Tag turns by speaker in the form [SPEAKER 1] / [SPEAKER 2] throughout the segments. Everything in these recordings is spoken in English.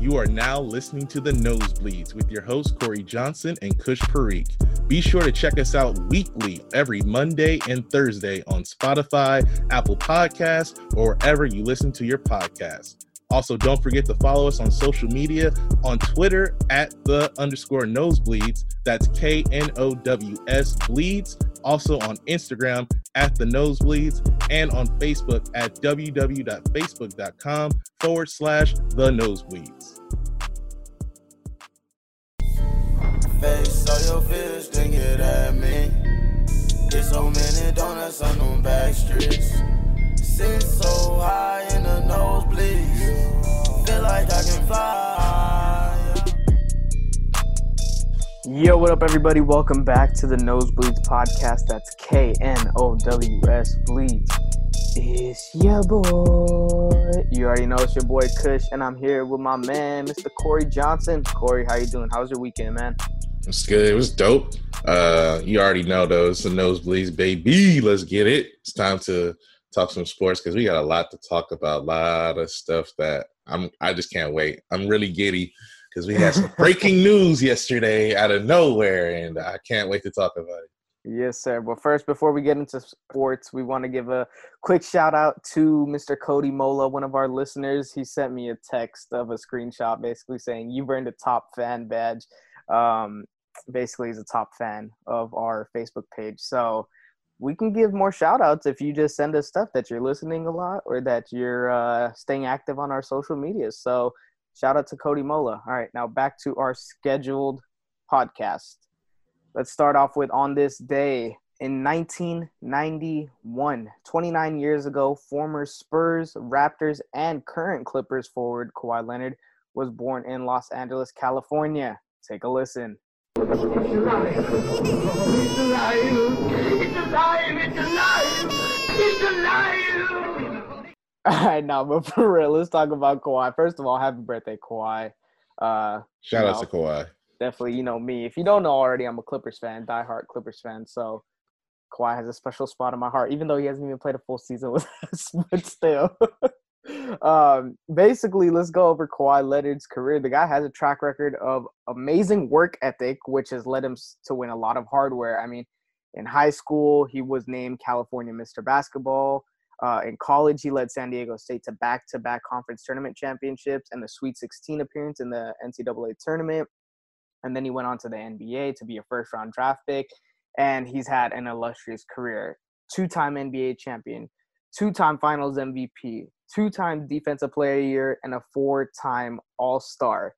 [SPEAKER 1] You are now listening to The Knowsbleeds with your hosts, Cory Johnson and Kush Parikh. Be sure to check us out weekly every Monday and Thursday on Spotify, Apple Podcasts, or wherever you listen to your podcasts. Also, don't forget to follow us on social media on Twitter at the underscore knowsbleeds. That's K N O W S bleeds. Also on Instagram at the knowsbleeds and on Facebook at www.facebook.com forward slash the knowsbleeds.
[SPEAKER 2] Face all your fears, think it at me. Get so many donuts on them back streets. So high in the nosebleeds. Feel like I can fly.
[SPEAKER 3] Yo, what up, everybody? Welcome back to the Knowsbleeds podcast. That's K N O W S Bleeds. It's your boy. You already know it's your boy Kush, and I'm here with my man, Mr. Cory Johnson. Cory, how you doing? How was your weekend, man?
[SPEAKER 1] It's good. It was dope. Uh, you already know those the knowsbleeds, baby. Let's get it. It's time to talk some sports because we got a lot to talk about. A lot of stuff that I'm. I just can't wait. I'm really giddy because we had some breaking news yesterday out of nowhere, and I can't wait to talk about it.
[SPEAKER 3] Yes, sir. But first, before we get into sports, we want to give a quick shout out to Mr. Cody Mola, one of our listeners. He sent me a text of a screenshot basically saying, You've earned a top fan badge. Um, basically, he's a top fan of our Facebook page. So we can give more shout outs if you just send us stuff that you're listening a lot or that you're uh, staying active on our social media. So shout out to Cody Mola. All right, now back to our scheduled podcast. Let's start off with on this day in 1991, 29 years ago, former Spurs, Raptors, and current Clippers forward Kawhi Leonard was born in Los Angeles, California. Take a listen.
[SPEAKER 4] It's alive. It's alive. It's alive. It's alive. It's alive.
[SPEAKER 3] All right, now, but for real, let's talk about Kawhi. First of all, happy birthday, Kawhi. Uh,
[SPEAKER 1] Shout out
[SPEAKER 3] know,
[SPEAKER 1] to Kawhi.
[SPEAKER 3] definitely, you know me. If you don't know already, I'm a Clippers fan, diehard Clippers fan. So Kawhi has a special spot in my heart, even though he hasn't even played a full season with us, but still. um, basically, let's go over Kawhi Leonard's career. The guy has a track record of amazing work ethic, which has led him to win a lot of hardware. I mean, in high school, he was named California Mr. Basketball. Uh, in college, he led San Diego State to back-to-back conference tournament championships and the Sweet 16 appearance in the NCAA tournament. And then he went on to the NBA to be a first-round draft pick. And he's had an illustrious career: two-time NBA champion, two-time Finals MVP, two-time Defensive Player of the Year, and a four-time All-Star.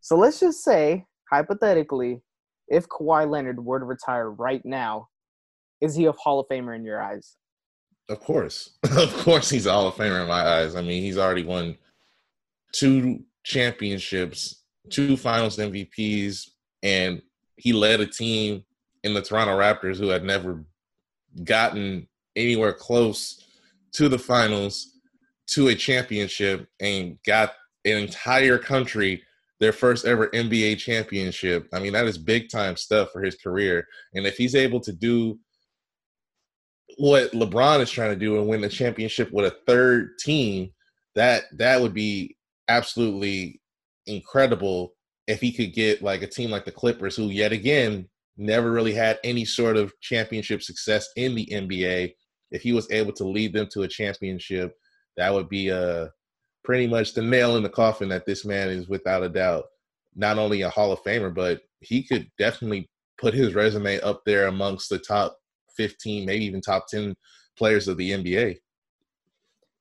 [SPEAKER 3] So let's just say, hypothetically, if Kawhi Leonard were to retire right now, is he a Hall of Famer in your eyes?
[SPEAKER 1] Of course. of course he's a Hall of Famer in my eyes. I mean, he's already won two championships, two finals MVPs, and he led a team in the Toronto Raptors who had never gotten anywhere close to the finals to a championship and got an entire country their first ever NBA championship. I mean, that is big time stuff for his career. And if he's able to do what LeBron is trying to do and win the championship with a third team, that that would be absolutely incredible if he could get like a team like the Clippers, who yet again never really had any sort of championship success in the NBA. If he was able to lead them to a championship, that would be uh pretty much the nail in the coffin that this man is without a doubt not only a Hall of Famer, but he could definitely put his resume up there amongst the top 15, maybe even top 10 players of the NBA.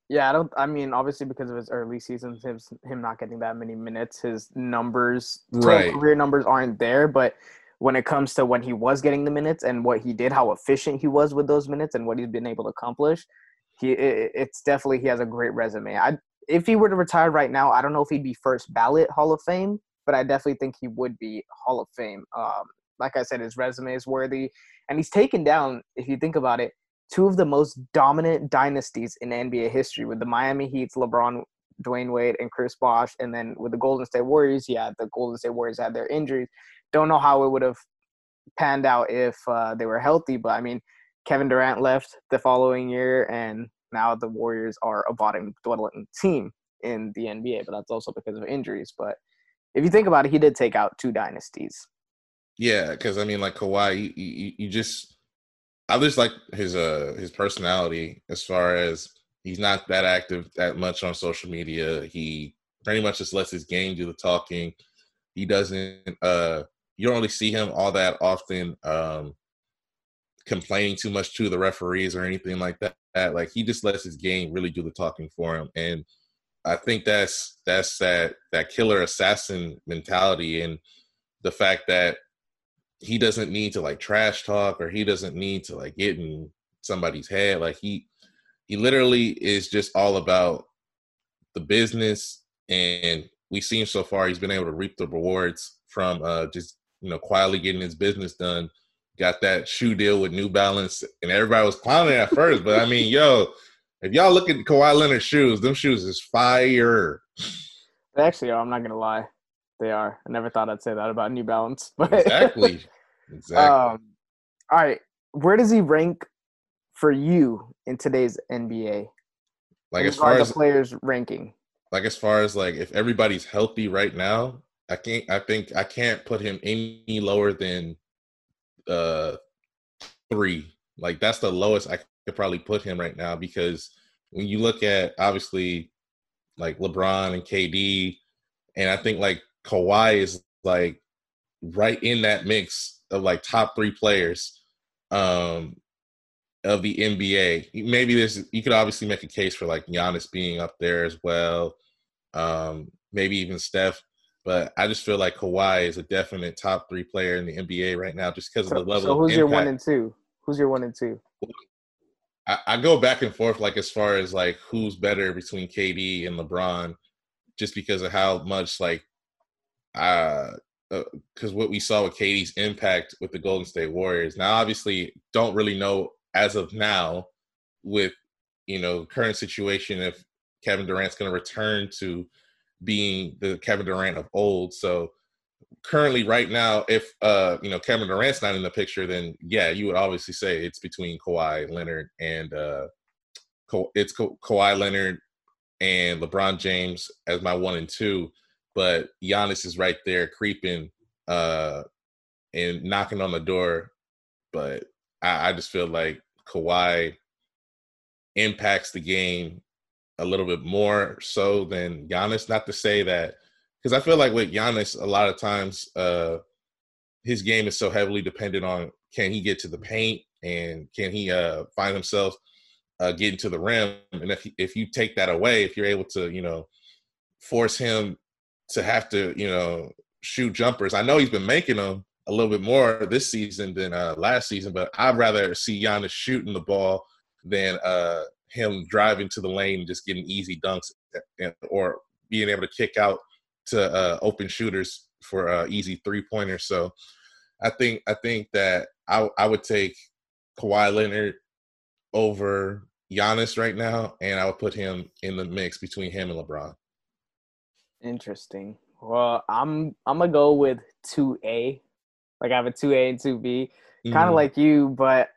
[SPEAKER 3] Yeah, I don't. I mean, obviously because of his early seasons, him him not getting that many minutes, his numbers,
[SPEAKER 1] Right.
[SPEAKER 3] career numbers aren't there. But when it comes to when he was getting the minutes and what he did, how efficient he was with those minutes, and what he's been able to accomplish, he it, it's definitely he has a great resume. I if he were to retire right now, I don't know if he'd be first ballot Hall of Fame, but I definitely think he would be Hall of Fame. Um, like I said, his resume is worthy, and he's taken down. If you think about it, two of the most dominant dynasties in NBA history with the Miami Heat's LeBron, Dwyane Wade, and Chris Bosh, and then with the Golden State Warriors, yeah, the Golden State Warriors had their injuries. Don't know how it would have panned out if uh, they were healthy, but I mean, Kevin Durant left the following year, and now the Warriors are a bottom dwelling team. in the NBA, but that's also because of injuries. But if you think about it, he did take out two dynasties.
[SPEAKER 1] Yeah, because I mean, like Kawhi, you, you, you just I just like his uh his personality as far as he's not that active that much on social media. He pretty much just lets his game do the talking. He doesn't uh you don't really see him all that often um complaining too much to the referees or anything like that. Like he just lets his game really do the talking for him. And I think that's that's that that killer assassin mentality and the fact that he doesn't need to like trash talk or he doesn't need to like get in somebody's head. Like he he literally is just all about the business and we've seen so far he's been able to reap the rewards from uh just you know quietly getting his business done. Got that shoe deal with New Balance and everybody was clowning at first, but I mean, yo, if y'all look at Kawhi Leonard's shoes, them shoes is fire.
[SPEAKER 3] They actually are. I'm not gonna lie, they are. I never thought I'd say that about New Balance, but
[SPEAKER 1] Exactly. Exactly.
[SPEAKER 3] um, all right, where does he rank for you in today's NBA?
[SPEAKER 1] like as far as
[SPEAKER 3] to players ranking,
[SPEAKER 1] like as far as like if everybody's healthy right now, I can't I think I can't put him any lower than uh three. Like that's the lowest I could probably put him right now because when you look at obviously like LeBron and KD, and I think like Kawhi is like right in that mix of like top three players um of the NBA. Maybe there's you could obviously make a case for like Giannis being up there as well. Um, maybe even Steph. But I just feel like Kawhi is a definite top three player in the NBA right now, just because
[SPEAKER 3] so,
[SPEAKER 1] of the level.
[SPEAKER 3] so who's your one and two? Who's your one and two?
[SPEAKER 1] I, I go back and forth, like as far as like who's better between KD and LeBron, just because of how much like, uh, because what we saw with KD's impact with the Golden State Warriors. Now, obviously, don't really know as of now with you know current situation if Kevin Durant's going to return to being the Kevin Durant of old. So currently, right now, if uh you know Kevin Durant's not in the picture, then yeah, you would obviously say it's between Kawhi Leonard and uh Ka- it's Ka- Kawhi Leonard and LeBron James as my one and two, but Giannis is right there creeping uh and knocking on the door. But I, I just feel like Kawhi impacts the game a little bit more so than Giannis. Not to say that because I feel like with Giannis, a lot of times uh his game is so heavily dependent on can he get to the paint and can he uh find himself uh getting to the rim. And if if you take that away, if you're able to, you know, force him to have to, you know, shoot jumpers. I know he's been making them a little bit more this season than uh, last season, but I'd rather see Giannis shooting the ball than uh, him driving to the lane and just getting easy dunks and, or being able to kick out to uh, open shooters for uh, easy three pointers. So I think I think that I I would take Kawhi Leonard over Giannis right now, and I would put him in the mix between him and LeBron.
[SPEAKER 3] Interesting. Well, I'm I'm gonna go with two A. Like I have a two A and two B, kind of like you, but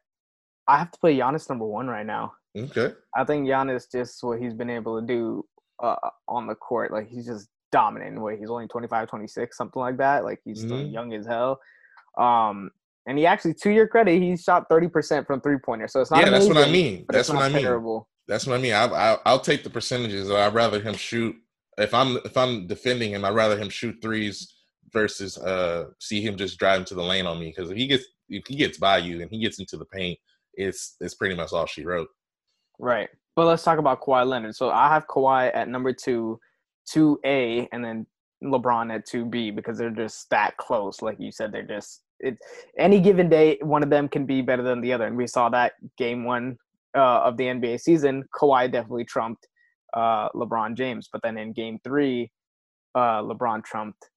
[SPEAKER 3] I have to play Giannis number one right now.
[SPEAKER 1] okay.
[SPEAKER 3] I think Giannis just what he's been able to do uh, on the court. Like he's just dominant way. He's only 25, 26, something like that. Like he's still
[SPEAKER 1] Mhm.
[SPEAKER 3] young as hell. Um, and he actually, to your credit, he shot 30% from three pointer. So it's not
[SPEAKER 1] Yeah, that's what I mean. That's what I mean.
[SPEAKER 3] terrible.
[SPEAKER 1] That's what I mean. I, I I'll take the percentages. I'd rather him shoot if I'm if I'm defending him. I'd rather him shoot threes versus uh see him just driving to the lane on me. Because if he gets if he gets by you and he gets into the paint, it's it's pretty much all she wrote.
[SPEAKER 3] Right. But let's talk about Kawhi Leonard. So I have Kawhi at number two, two A, and then LeBron at two B because they're just that close. Like you said, they're just it. Any given day, one of them can be better than the other, and we saw that game one uh, of the NBA season. Kawhi definitely trumped uh, LeBron James, but then in game three, uh, LeBron trumped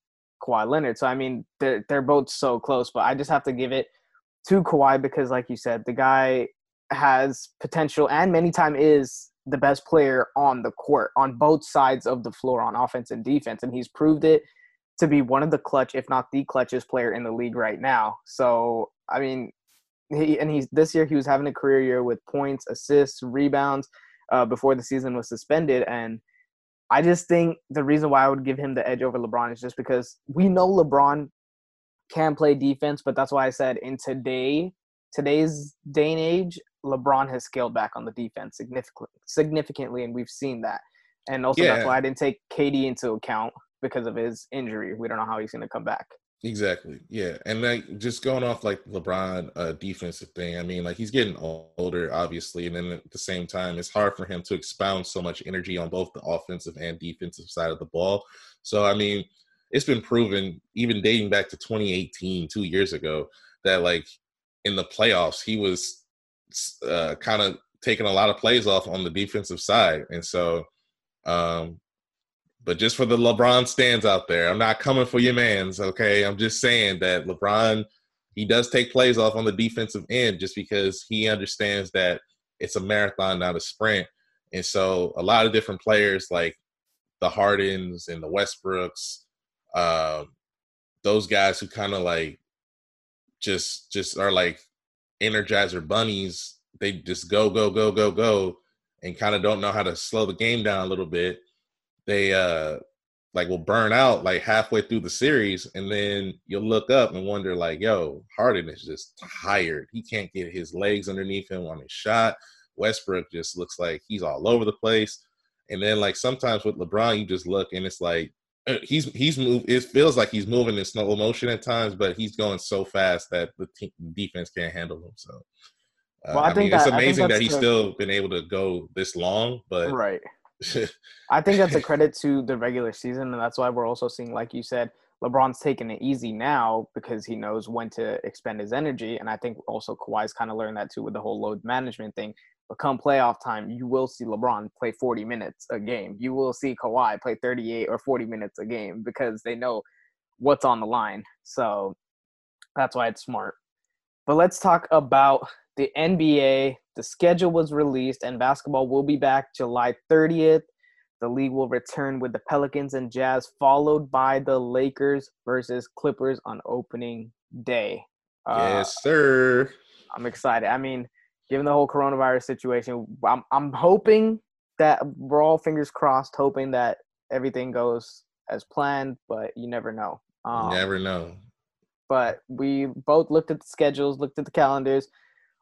[SPEAKER 3] Kawhi Leonard. So I mean, they're they're both so close, but I just have to give it to Kawhi because, like you said, the guy has potential and many time is the best player on the court on both sides of the floor on offense and defense and he's proved it to be one of the clutch if not the clutchest player in the league right now so i mean he and he's this year he was having a career year with points assists rebounds uh, before the season was suspended and I just think the reason why I would give him the edge over LeBron is just because we know LeBron can play defense, but that's why I said in today today's day and age, LeBron has scaled back on the defense significantly, significantly, and we've seen that. And also
[SPEAKER 1] Yeah.
[SPEAKER 3] that's why I didn't take KD into account because of his injury. We don't know how he's going to come back.
[SPEAKER 1] Exactly. Yeah. And like just going off like LeBron uh defensive thing, I mean, like he's getting older, obviously, and then at the same time, it's hard for him to expound so much energy on both the offensive and defensive side of the ball. So I mean, it's been proven, even dating back to 2018, two years ago, that like in the playoffs, he was uh kind of taking a lot of plays off on the defensive side. And so um but just for the LeBron stands out there, I'm not coming for your man's, okay? I'm just saying that LeBron, he does take plays off on the defensive end just because he understands that it's a marathon, not a sprint. And so a lot of different players like the Hardens and the Westbrooks, um, those guys who kind of like just just are like energizer bunnies, they just go, go, go, go, go, and kind of don't know how to slow the game down a little bit they uh like will burn out like halfway through the series and then you'll look up and wonder like yo harden is just tired. He can't get his legs underneath him on his shot. Westbrook just looks like he's all over the place. And then like sometimes with lebron you just look and it's like uh, he's he's move it feels like he's moving in slow motion at times but he's going so fast that the te- defense can't handle him so uh,
[SPEAKER 3] Well, I
[SPEAKER 1] I,
[SPEAKER 3] think
[SPEAKER 1] mean, it's
[SPEAKER 3] that- I think
[SPEAKER 1] amazing that he's
[SPEAKER 3] the-
[SPEAKER 1] still been able to go this long, but
[SPEAKER 3] Right. I think that's a credit to the regular season, and that's why we're also seeing, like you said, LeBron's taking it easy now because he knows when to expend his energy, and I think also Kawhi's kind of learned that too with the whole load management thing. But come playoff time, you will see LeBron play 40 minutes a game. You will see Kawhi play 38 or 40 minutes a game because they know what's on the line. So that's why it's smart. But let's talk about the NBA. The schedule was released, and basketball will be back July 30th. The league will return with the Pelicans and Jazz, followed by the Lakers versus Clippers on opening day. Uh,
[SPEAKER 1] yes, sir.
[SPEAKER 3] I'm excited. I mean, given the whole coronavirus situation, I'm I'm hoping that we're all fingers crossed, hoping that everything goes as planned. But you never know. Um,
[SPEAKER 1] You never know.
[SPEAKER 3] but we both looked at the schedules, looked at the calendars.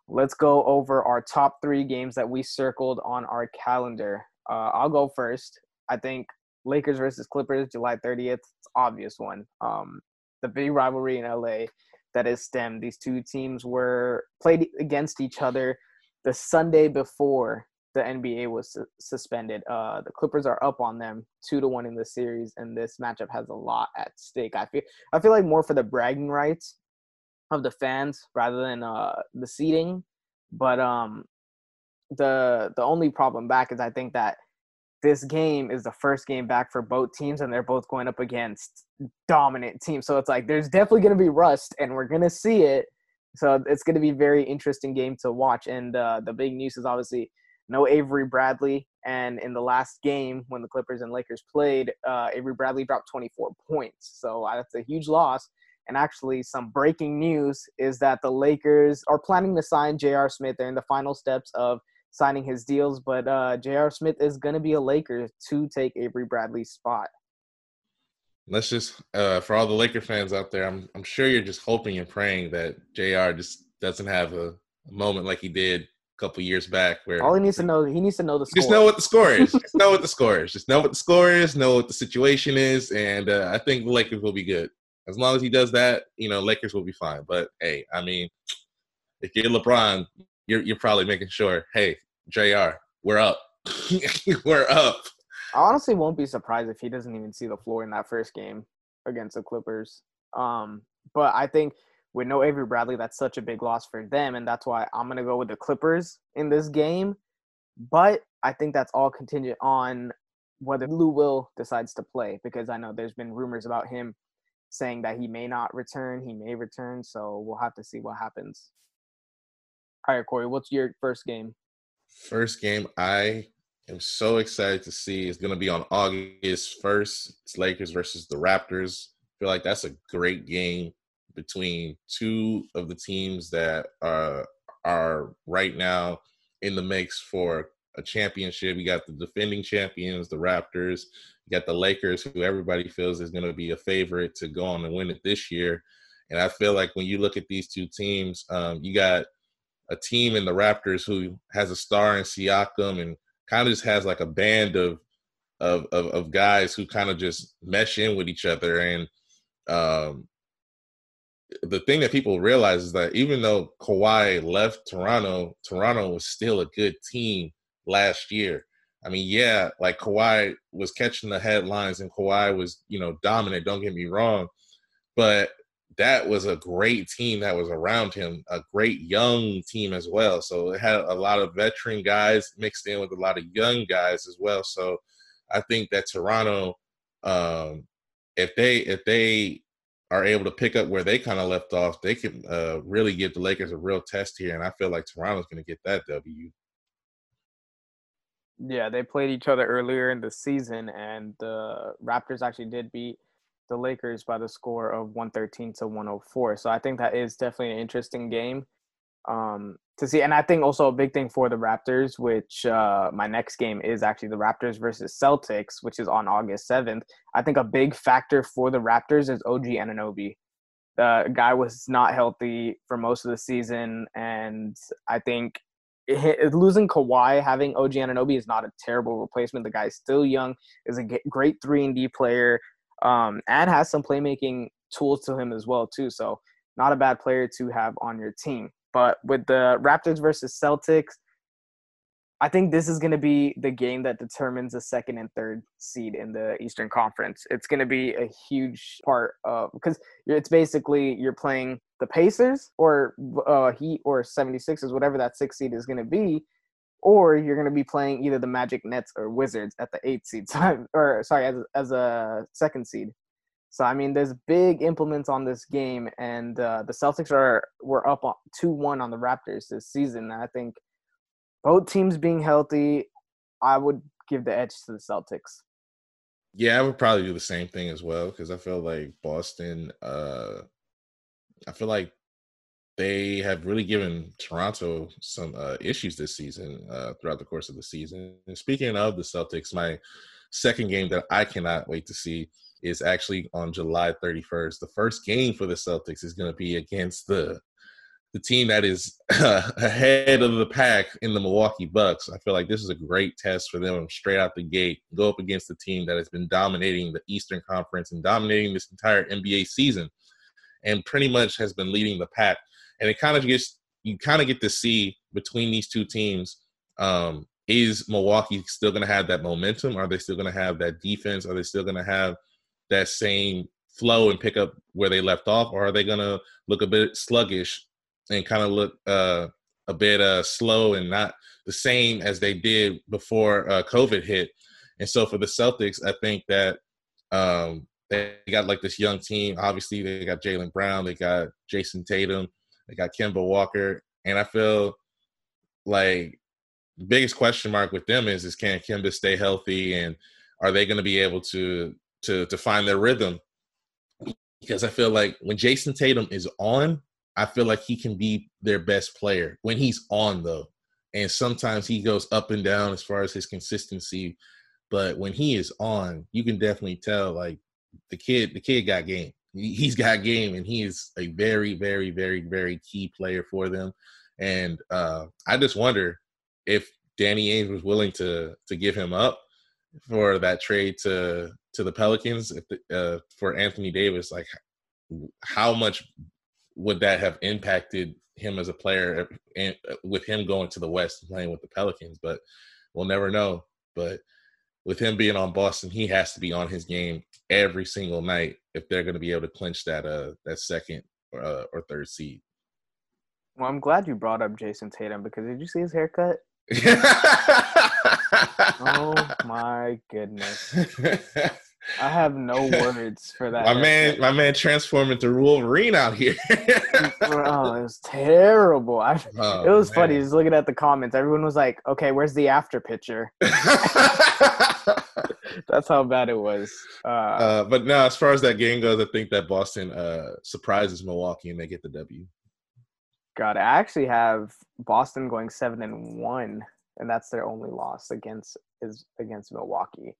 [SPEAKER 3] Let's go over our top three games that we circled on our calendar. Uh, I'll go first. I think Lakers versus Clippers, July 30th. It's obvious one. Um, the big rivalry in LA that is STEM. These two teams were played against each other the Sunday before the NBA was su- suspended. Uh, the Clippers are up on them two to one in the series, and this matchup has a lot at stake. I feel I feel like more for the bragging rights of the fans rather than uh, the seating. But um, the the only problem back is I think that this game is the first game back for both teams, and they're both going up against dominant teams. So it's like there's definitely going to be rust, and we're going to see it. So it's going to be very interesting game to watch. And uh, the big news is obviously no Avery Bradley. And in the last game, when the Clippers and Lakers played, uh, Avery Bradley dropped 24 points. So that's a huge loss. And actually, some breaking news is that the Lakers are planning to sign J.R. Smith. They're in the final steps of signing his deals, but uh, J.R. Smith is going to be a Laker to take Avery Bradley's spot.
[SPEAKER 1] Let's just uh, for all the Laker fans out there, I'm I'm sure you're just hoping and praying that J.R. just doesn't have a, a moment like he did a couple years back where
[SPEAKER 3] All he needs to know, he needs to know the score.
[SPEAKER 1] just know what the score is. just know what the score is. Just know what the score is. Know what the situation is, and uh, I think the Lakers will be good as long as he does that. You know, Lakers will be fine. But hey, I mean, if you're LeBron, you're you're probably making sure. Hey, J.R. We're up. we're up.
[SPEAKER 3] I honestly won't be surprised if he doesn't even see the floor in that first game against the Clippers. Um, but I think with no Avery Bradley, that's such a big loss for them, and that's why I'm gonna go with the Clippers in this game. But I think that's all contingent on whether Lou Will decides to play, because I know there's been rumors about him saying that he may not return, he may return, so we'll have to see what happens. All right, Cory, what's your first game?
[SPEAKER 1] First game I am so excited to see It's going to be on August 1st. It's Lakers versus the Raptors. I feel like that's a great game between two of the teams that are are right now in the mix for a championship. You got the defending champions, the Raptors. You got the Lakers, who everybody feels is going to be a favorite to go on and win it this year. And I feel like when you look at these two teams, um, you got a team in the Raptors who has a star in Siakam and kind of just has like a band of of of, of guys who kind of just mesh in with each other. And um, the thing that people realize is that even though Kawhi left Toronto, Toronto was still a good team last year. I mean, yeah, like Kawhi was catching the headlines and Kawhi was, you know, dominant. Don't get me wrong, but that was a great team that was around him, a great young team as well. So it had a lot of veteran guys mixed in with a lot of young guys as well. So I think that Toronto, um, if they if they are able to pick up where they kind of left off, they can uh, really give the Lakers a real test here. And I feel like Toronto's going to get that W.
[SPEAKER 3] Yeah, they played each other earlier in the season, and the Raptors actually did beat the Lakers by the score of 113 to 104. So I think that is definitely an interesting game um, to see. And I think also a big thing for the Raptors, which uh, my next game is actually the Raptors versus Celtics, which is on August 7th. I think a big factor for the Raptors is OG Anunoby. The guy was not healthy for most of the season, and I think losing Kawhi, having OG Anunoby is not a terrible replacement. The guy's still young, is a great three and D player, um, and has some playmaking tools to him as well too. So not a bad player to have on your team. But with the Raptors versus Celtics, I think this is going to be the game that determines the second and third seed in the Eastern Conference. It's going to be a huge part of because it's basically you're playing the Pacers or uh, Heat or 76ers, whatever that six seed is going to be, or you're going to be playing either the Magic Nets or Wizards at the eight seed, time or sorry, as, as a second seed. So I mean, there's big implements on this game, and uh, the Celtics are were up two one on the Raptors this season. I think both teams being healthy, I would give the edge to the Celtics.
[SPEAKER 1] Yeah, I would probably do the same thing as well because I feel like Boston. Uh, I feel like they have really given Toronto some uh, issues this season uh, throughout the course of the season. And speaking of the Celtics, my second game that I cannot wait to see is actually on July 31st. The first game for the Celtics is going to be against the the team that is ahead of the pack in the Milwaukee Bucks. I feel like this is a great test for them straight out the gate. Go up against the team that has been dominating the Eastern Conference and dominating this entire NBA season and pretty much has been leading the pack. And it kind of gets you kind of get to see between these two teams um, is Milwaukee still going to have that momentum? Are they still going to have that defense? Are they still going to have that same flow and pick up where they left off? Or are they going to look a bit sluggish and kind of look uh, a bit uh, slow and not the same as they did before uh, COVID hit. And so for the Celtics, I think that um, they got like this young team. Obviously, they got Jaylen Brown, they got Jayson Tatum, they got Kemba Walker, and I feel like the biggest question mark with them is is can Kemba stay healthy and are they going to be able to to to find their rhythm? Because I feel like when Jayson Tatum is on, I feel like he can be their best player when he's on though. And sometimes he goes up and down as far as his consistency, but when he is on, you can definitely tell like the kid the kid got game. He's got game and he is a very very very very key player for them. And uh I just wonder if Danny Ainge was willing to to give him up for that trade to to the Pelicans the, uh, for Anthony Davis like how much would that have impacted him as a player and uh, with him going to the West and playing with the Pelicans? But we'll never know. But with him being on Boston, he has to be on his game every single night if they're going to be able to clinch that uh that second or, uh, or third seed.
[SPEAKER 3] Well, I'm glad you brought up Jayson Tatum because did you see his haircut? oh my goodness. I have no words for that.
[SPEAKER 1] My man, my man transformed into Wolverine out here.
[SPEAKER 3] Bro, it was terrible. I, oh, it was man. funny just looking at the comments. Everyone was like, "Okay, where's the after picture?" That's how bad it was. Uh,
[SPEAKER 1] uh, but now, as far as that game goes, I think that Boston uh, surprises Milwaukee and they get the W.
[SPEAKER 3] God, I actually have Boston going seven and one and that's their only loss against is against Milwaukee.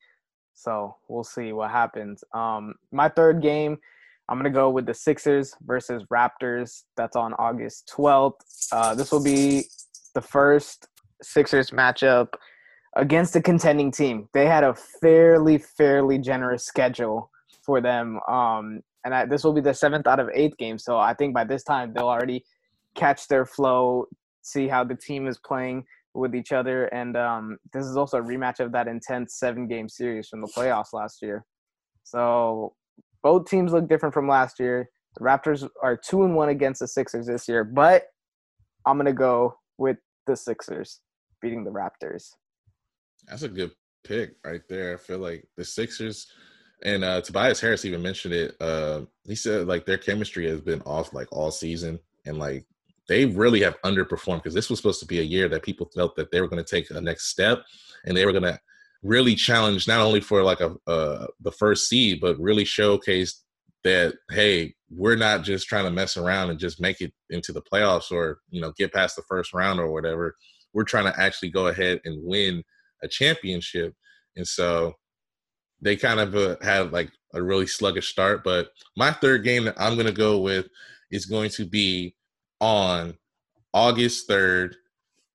[SPEAKER 3] So we'll see what happens. Um, my third game, I'm gonna go with the Sixers versus Raptors. That's on August 12th. Uh, this will be the first Sixers matchup against a contending team. They had a fairly, fairly generous schedule for them. Um, and I, this will be the seventh out of eight games. So I think by this time they'll already catch their flow, see how the team is playing with each other. And um, this is also a rematch of that intense seven game series from the playoffs last year. So both teams look different from last year. The Raptors are two and one against the Sixers this year, but I'm gonna go with the Sixers beating the Raptors.
[SPEAKER 1] That's a good pick right there. I feel like the Sixers and uh Tobias Harris even mentioned it. Uh he said like their chemistry has been off like all season and like they really have underperformed because this was supposed to be a year that people felt that they were going to take a next step and they were going to really challenge not only for like a uh, the first seed but really showcase that hey we're not just trying to mess around and just make it into the playoffs or you know get past the first round or whatever. We're trying to actually go ahead and win a championship and so they kind of uh, had like a really sluggish start but my third game that i'm going to go with is going to be on August 3rd,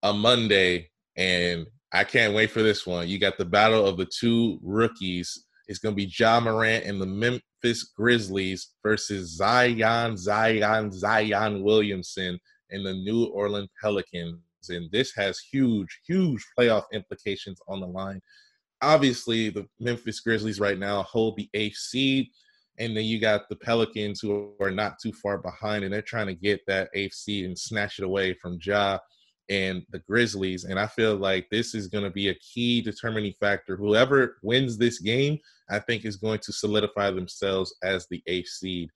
[SPEAKER 1] a Monday, and I can't wait for this one. You got the battle of the two rookies. It's going to be Ja Morant and the Memphis Grizzlies versus Zion, Zion, Zion Williamson and the New Orleans Pelicans. And this has huge, huge playoff implications on the line. Obviously, the Memphis Grizzlies right now hold the eighth seed and then you got the Pelicans who are not too far behind, and they're trying to get that eighth seed and snatch it away from Ja and the Grizzlies. And I feel like this is going to be a key determining factor. Whoever wins this game, I think, is going to solidify themselves as the eighth seed,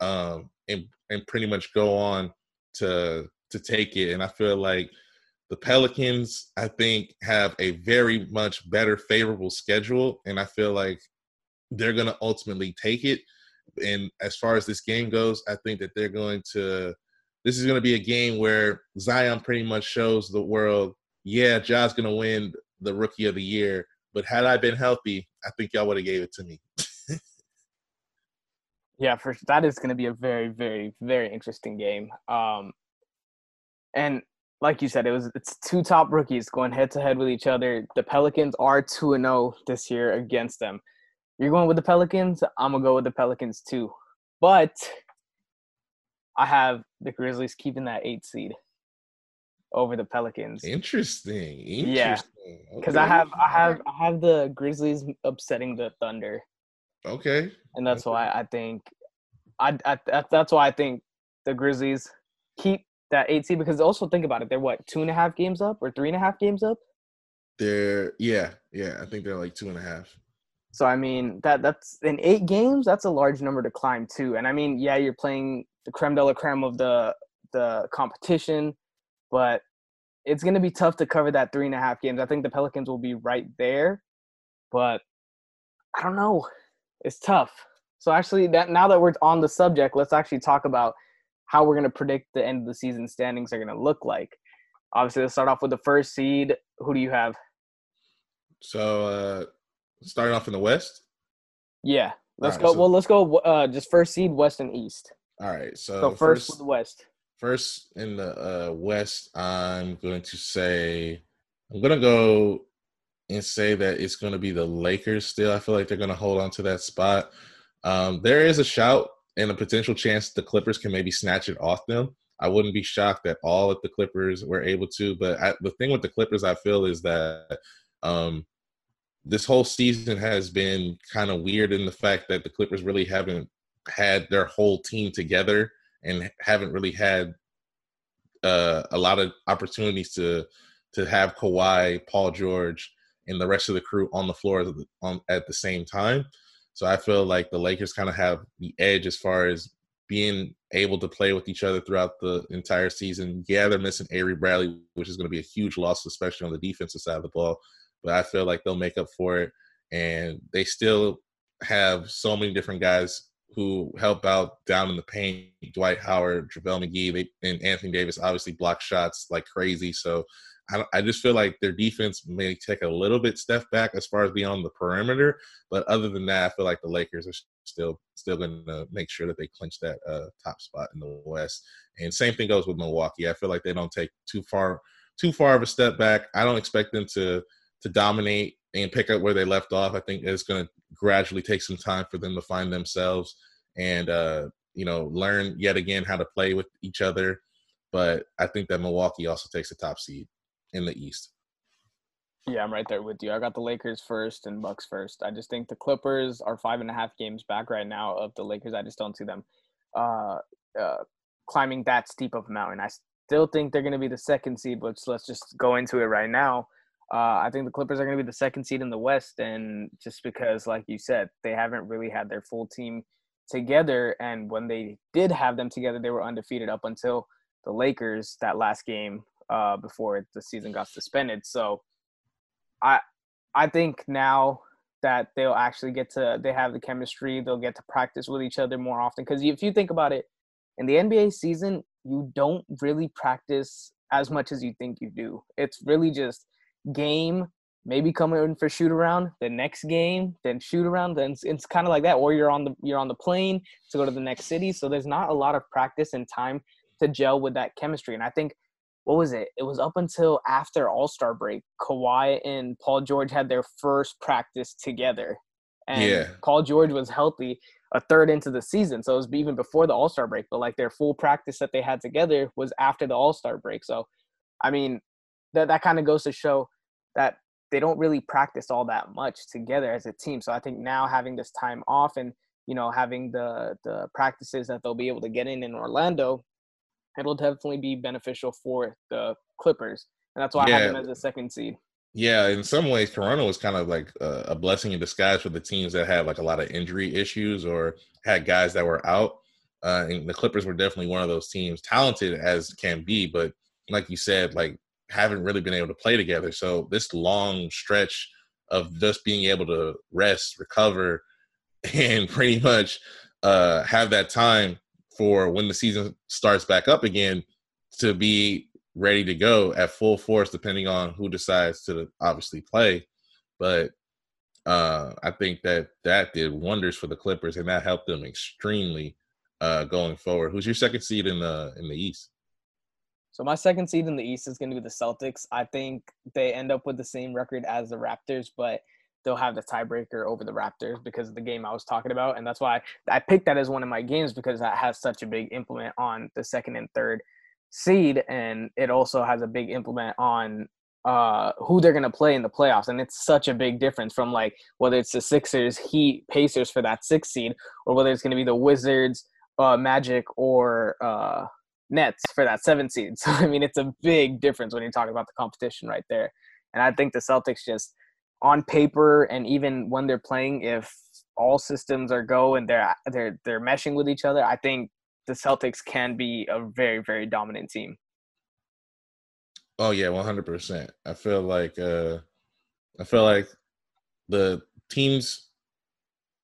[SPEAKER 1] um, and and pretty much go on to to take it. And I feel like the Pelicans, I think, have a very much better favorable schedule, and I feel like they're going to ultimately take it. And as far as this game goes, I think that they're going to. This is going to be a game where Zion pretty much shows the world, yeah, Ja's going to win the Rookie of the Year. But had I been healthy, I think y'all would have gave it to me.
[SPEAKER 3] yeah, for that is going to be a very, very, very interesting game. Um, and like you said, it was it's two top rookies going head to head with each other. The Pelicans are two and zero oh this year against them. You're going with the Pelicans. I'm gonna go with the Pelicans too, but I have the Grizzlies keeping that eight seed over the Pelicans.
[SPEAKER 1] Interesting. Interesting.
[SPEAKER 3] Yeah, because okay. I have I have I have the Grizzlies upsetting the Thunder.
[SPEAKER 1] Okay.
[SPEAKER 3] And that's okay. why I think I, I that's why I think the Grizzlies keep that eight seed because also think about it, they're what two and a half games up or three and a half games up.
[SPEAKER 1] They're yeah yeah I think they're like two and a half.
[SPEAKER 3] So I mean that that's in eight games. That's a large number to climb too. And I mean, yeah, you're playing the creme de la creme of the the competition, but it's going to be tough to cover that three and a half games. I think the Pelicans will be right there, but I don't know. It's tough. So actually, that now that we're on the subject, let's actually talk about how we're going to predict the end of the season standings are going to look like. Obviously, let's start off with the first seed. Who do you have?
[SPEAKER 1] So uh, starting off in the West.
[SPEAKER 3] Yeah, let's right, go. So, well, let's go. Uh, just first seed, West and East.
[SPEAKER 1] All right. So,
[SPEAKER 3] so first, first the West.
[SPEAKER 1] First in the uh, West, I'm going to say I'm going to go and say that it's going to be the Lakers. Still, I feel like they're going to hold on to that spot. Um, there is a shout and a potential chance the Clippers can maybe snatch it off them. I wouldn't be shocked at all if the Clippers were able to. But I, the thing with the Clippers, I feel, is that um, this whole season has been kind of weird in the fact that the Clippers really haven't had their whole team together and haven't really had uh, a lot of opportunities to to have Kawhi, Paul George, and the rest of the crew on the floor on, at the same time. So I feel like the Lakers kind of have the edge as far as being able to play with each other throughout the entire season. Yeah, they're missing Avery Bradley, which is going to be a huge loss, especially on the defensive side of the ball but I feel like they'll make up for it. And they still have so many different guys who help out down in the paint. Dwight Howard, JaVale McGee, and Anthony Davis obviously block shots like crazy. So I, I just feel like their defense may take a little bit step back as far as on the perimeter. But other than that, I feel like the Lakers are still still going to make sure that they clinch that uh, top spot in the West. And same thing goes with Milwaukee. I feel like they don't take too far too far of a step back. I don't expect them to to dominate and pick up where they left off. I think it's going to gradually take some time for them to find themselves and uh, you know learn yet again how to play with each other. But I think that Milwaukee also takes the top seed in the East.
[SPEAKER 3] Yeah, I'm right there with you. I got the Lakers first and Bucks first. I just think the Clippers are five and a half games back right now of the Lakers. I just don't see them uh, uh, climbing that steep of a mountain. I still think they're going to be the second seed, but let's just go into it right now. Uh, I think the Clippers are going to be the second seed in the West, and just because, like you said, they haven't really had their full team together, and when they did have them together, they were undefeated up until the Lakers that last game uh, before the season got suspended. So, I I think now that they'll actually get to they have the chemistry, they'll get to practice with each other more often. Because if you think about it, in the NBA season, you don't really practice as much as you think you do. It's really just game, maybe come in for shoot around, the next game, then shoot around. Then it's, it's kind of like that. Or you're on the you're on the plane to go to the next city. So there's not a lot of practice and time to gel with that chemistry. And I think what was it? It was up until after All Star break, Kawhi and Paul George had their first practice together. And
[SPEAKER 1] Yeah.
[SPEAKER 3] Paul George was healthy a third into the season. So it was even before the All Star break. But like their full practice that they had together was after the All Star break. So I mean, that that kind of goes to show that they don't really practice all that much together as a team. So I think now having this time off and you know having the the practices that they'll be able to get in in Orlando, it'll definitely be beneficial for the Clippers, and that's why I have them as a second seed.
[SPEAKER 1] Yeah, in some ways, Corona was kind of like a, a blessing in disguise for the teams that had like a lot of injury issues or had guys that were out. Uh, and the Clippers were definitely one of those teams, talented as can be, but like you said, like haven't really been able to play together. So this long stretch of just being able to rest, recover, and pretty much uh, have that time for when the season starts back up again to be ready to go at full force, depending on who decides to obviously play. But uh, I think that that did wonders for the Clippers, and that helped them extremely uh, going forward. Who's your second seed in the in the East?
[SPEAKER 3] So my second seed in the East is going to be the Celtics. I think they end up with the same record as the Raptors, but they'll have the tiebreaker over the Raptors because of the game I was talking about, and that's why I picked that as one of my games because that has such a big implement on the second and third seed, and it also has a big implement on uh who they're going to play in the playoffs and it's such a big difference from like whether it's the Sixers, Heat, Pacers for that 6th seed or whether it's going to be the Wizards, uh Magic or uh Nets for that seven seed. So I mean, it's a big difference when you're talking about the competition right there. And I think the Celtics just on paper and even when they're playing, if all systems are go and they're they're they're meshing with each other, I think the Celtics can be a very very dominant team.
[SPEAKER 1] Oh yeah, one hundred percent. I feel like uh I feel like the teams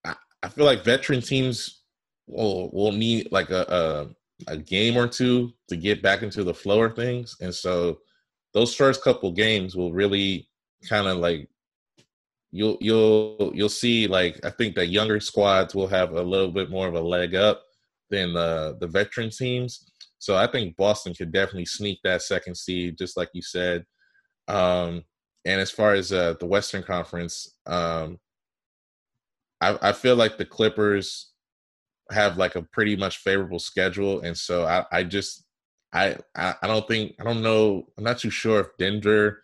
[SPEAKER 1] I, I feel like veteran teams will will need like a, a a game or two to get back into the flow of things. And so those first couple games will really kind of like you'll you'll you'll see like I think that younger squads will have a little bit more of a leg up than the the veteran teams. So I think Boston could definitely sneak that second seed, just like you said. Um, and as far as uh, the Western Conference, um, I, I feel like the Clippers have like a pretty much favorable schedule, and so I, I just I, I don't think I don't know I'm not too sure if Denver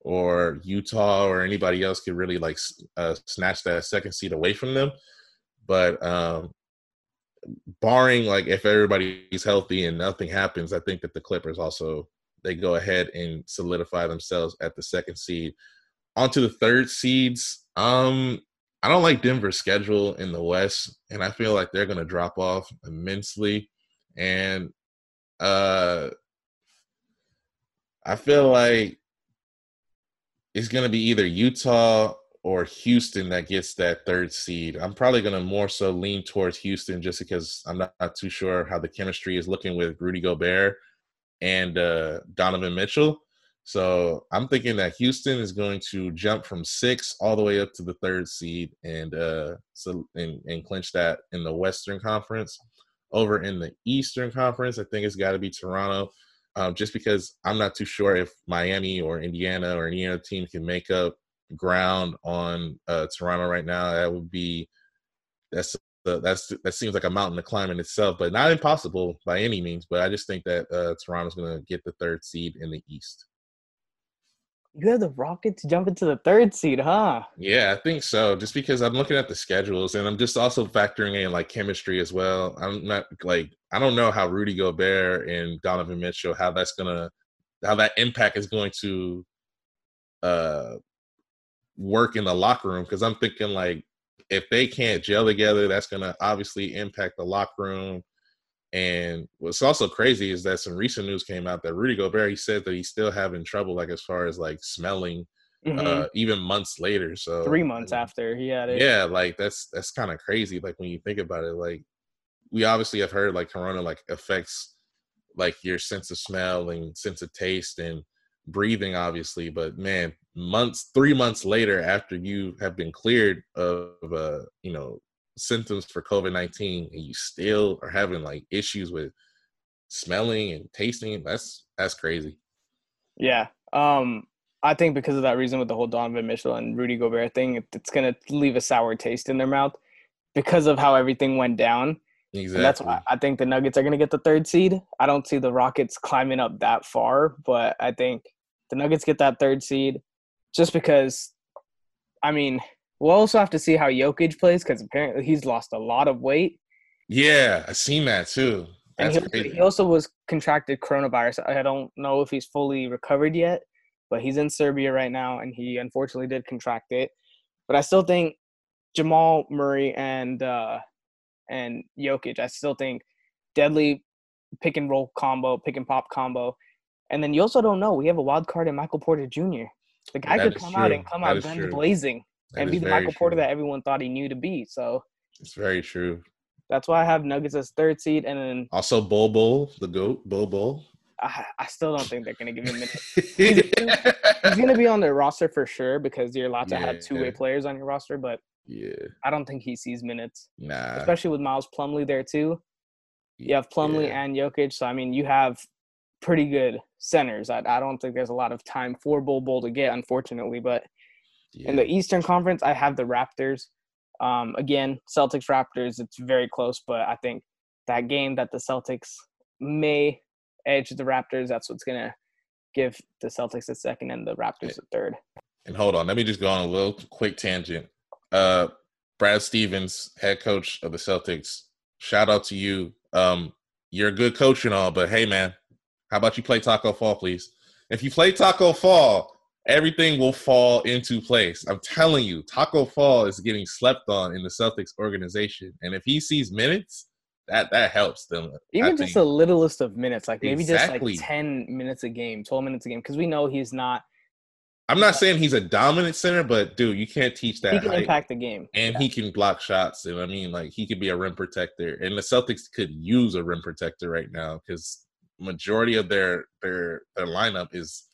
[SPEAKER 1] or Utah or anybody else could really like uh, snatch that second seed away from them, but um, barring like if everybody's healthy and nothing happens, I think that the Clippers also they go ahead and solidify themselves at the second seed. Onto the third seeds. Um, I don't like Denver's schedule in the West, and I feel like they're gonna drop off immensely. And uh I feel like it's gonna be either Utah or Houston that gets that third seed. I'm probably going to more so lean towards Houston just because I'm not, not too sure how the chemistry is looking with Rudy Gobert and uh, Donovan Mitchell. So I'm thinking that Houston is going to jump from six all the way up to the third seed and uh so and, and clinch that in the Western Conference. Over in the Eastern Conference, I think it's got to be Toronto. Um, just because I'm not too sure if Miami or Indiana or any other team can make up ground on uh, Toronto right now. That would be that's the, that's that seems like a mountain to climb in itself, but not impossible by any means. But I just think that uh, Toronto's going to get the third seed in the East.
[SPEAKER 3] You have the Rockets jump into the third seed, huh?
[SPEAKER 1] Yeah, I think so. Just because I'm looking at the schedules and I'm just also factoring in like chemistry as well. I'm not like I don't know how Rudy Gobert and Donovan Mitchell how that's gonna how that impact is going to uh work in the locker room because I'm thinking like if they can't gel together, that's gonna obviously impact the locker room. And what's also crazy is that some recent news came out that Rudy Gobert he said that he's still having trouble, like as far as like smelling,
[SPEAKER 3] Mhm.
[SPEAKER 1] uh, even months later. So
[SPEAKER 3] Three months
[SPEAKER 1] mean,
[SPEAKER 3] after he had it.
[SPEAKER 1] yeah, like that's that's kind of crazy. Like when you think about it, like we obviously have heard like Corona like affects like your sense of smell and sense of taste and breathing, obviously. But man, months, three months later, after you have been cleared of uh, you know symptoms for COVID nineteen, and you still are having like issues with smelling and tasting, that's that's crazy.
[SPEAKER 3] Yeah. Um, I think because of that reason with the whole Donovan Mitchell and Rudy Gobert thing, it's gonna leave a sour taste in their mouth because of how everything went down.
[SPEAKER 1] Exactly.
[SPEAKER 3] And that's why I think the Nuggets are gonna get the third seed. I don't see the Rockets climbing up that far, but I think the Nuggets get that third seed just because. I mean, we'll also have to see how Jokic plays because apparently he's lost a lot of weight.
[SPEAKER 1] Yeah, I seen that too.
[SPEAKER 3] And he, he also was contracted coronavirus. I don't know if he's fully recovered yet, but he's in Serbia right now, and he unfortunately did contract it. But I still think Jamal Murray and uh, and Jokic. I still think deadly pick and roll combo, pick and pop combo. And then you also don't know. We have a wild card in Michael Porter Jr. The guy
[SPEAKER 1] That
[SPEAKER 3] could come out and come
[SPEAKER 1] That
[SPEAKER 3] out guns
[SPEAKER 1] true.
[SPEAKER 3] blazing
[SPEAKER 1] That
[SPEAKER 3] and be the Michael Porter
[SPEAKER 1] true.
[SPEAKER 3] that everyone thought he knew to be. So
[SPEAKER 1] It's very true.
[SPEAKER 3] that's why I have Nuggets as third seed, and then
[SPEAKER 1] Also, Bol Bol, the goat, Bol Bol.
[SPEAKER 3] I, I still don't think they're gonna give him minutes. He's gonna be on their roster for sure because you're allowed to have two way
[SPEAKER 1] Yeah.
[SPEAKER 3] players on your roster, but
[SPEAKER 1] yeah,
[SPEAKER 3] I don't think he sees minutes,
[SPEAKER 1] nah.
[SPEAKER 3] especially with Miles Plumlee there too. You have Plumlee
[SPEAKER 1] Yeah.
[SPEAKER 3] and Jokic, so I mean you have pretty good centers. I, I don't think there's a lot of time for Bol Bol to get, unfortunately. But
[SPEAKER 1] yeah.
[SPEAKER 3] in the Eastern Conference, I have the Raptors. Um, again, Celtics Raptors, it's very close, but I think that game that the Celtics may edge the Raptors, that's what's gonna give the Celtics a second and the Raptors a third.
[SPEAKER 1] And hold on, let me just go on a little quick tangent. Uh, Brad Stevens, head coach of the Celtics. Shout out to you. Um, you're a good coach and all, but hey, man, how about you play Tacko Fall, please? If you play Tacko Fall, everything will fall into place. I'm telling you, Tacko Fall is getting slept on in the Celtics organization, and if he sees minutes, that that helps them. I
[SPEAKER 3] Even just
[SPEAKER 1] think.
[SPEAKER 3] the littlest of minutes, like maybe
[SPEAKER 1] Exactly.
[SPEAKER 3] just like 10 minutes a game, 12 minutes a game, because we know he's not,
[SPEAKER 1] I'm not saying he's a dominant center, but dude, you can't teach that.
[SPEAKER 3] he can
[SPEAKER 1] height.
[SPEAKER 3] impact the game.
[SPEAKER 1] and he can block shots. And I mean, like he could be a rim protector, and the Celtics could use a rim protector right now because majority of their their their lineup is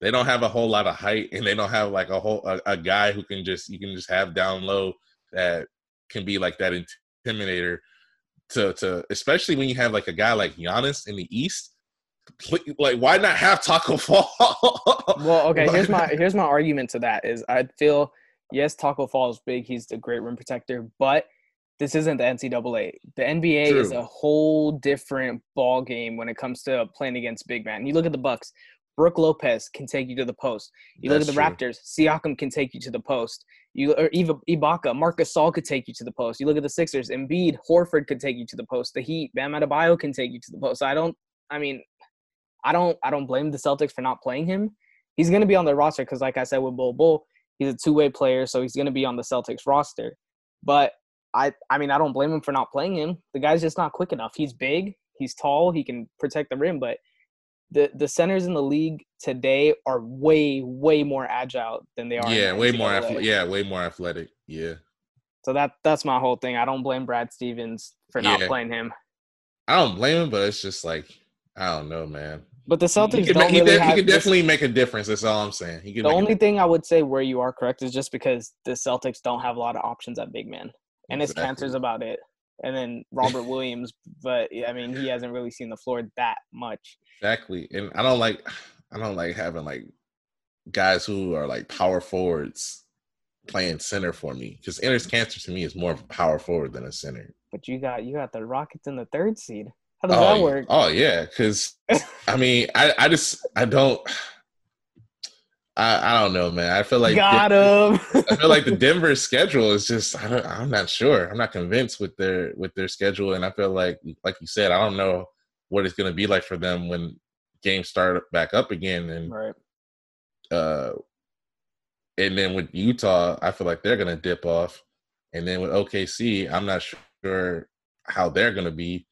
[SPEAKER 1] they don't have a whole lot of height, and they don't have like a whole a, a guy who can just you can just have down low that can be like that intimidator to to especially when you have like a guy like Giannis in the East. Like, why not have Tacko Fall?
[SPEAKER 3] Well, okay, here's my here's my argument to that is I feel yes, Tacko Fall is big, he's the great rim protector, but this isn't the NCAA. The NBA is a whole different ball game when it comes to playing against big man. You look at the Bucks. Brook Lopez can take you to the post. You look at the
[SPEAKER 1] true.
[SPEAKER 3] Raptors. Siakam can take you to the post. You or Eva Ibaka, Marc Gasol could take you to the post. You look at the Sixers. Embiid, Horford could take you to the post. The Heat, Bam Adebayo can take you to the post. I don't. I mean, I don't. I don't blame the Celtics for not playing him. He's going to be on their roster because, like I said with Bol Bol, he's a two-way player, so he's going to be on the Celtics roster. But I, I mean, I don't blame him for not playing him. The guy's just not quick enough. He's big, he's tall, he can protect the rim, but the the centers in the league today are way, way more agile than they are.
[SPEAKER 1] yeah, way more. Athle- yeah, way more athletic. Yeah.
[SPEAKER 3] So that that's my whole thing. I don't blame Brad Stevens for not
[SPEAKER 1] Yeah.
[SPEAKER 3] playing him.
[SPEAKER 1] I don't blame him, but it's just like I don't know, man.
[SPEAKER 3] But the Celtics
[SPEAKER 1] he he,
[SPEAKER 3] really
[SPEAKER 1] he can
[SPEAKER 3] this-
[SPEAKER 1] definitely make a difference. That's all I'm saying. He can
[SPEAKER 3] The only thing I would say where you are correct is just because the Celtics don't have a lot of options at big man, and it's
[SPEAKER 1] Exactly.
[SPEAKER 3] Kanter's about it. And then Robert Williams, but I mean he hasn't really seen the floor that much.
[SPEAKER 1] Exactly. And I don't like I don't like having like guys who are like power forwards playing center for me. Because Enes Kanter to me is more of a power forward than a center.
[SPEAKER 3] But you got you got the Rockets in the third seed. How does
[SPEAKER 1] oh,
[SPEAKER 3] that work?
[SPEAKER 1] Oh yeah. Cause I mean I, I just I don't I, I don't know, man. I feel like
[SPEAKER 3] got him.
[SPEAKER 1] I feel like the Denver schedule is just I don't, I'm not sure. I'm not convinced with their with their schedule, and I feel like like you said, I don't know what it's going to be like for them when games start back up again, and
[SPEAKER 3] right.
[SPEAKER 1] uh, and then with Utah, I feel like they're going to dip off, and then with OKC, I'm not sure how they're going to be.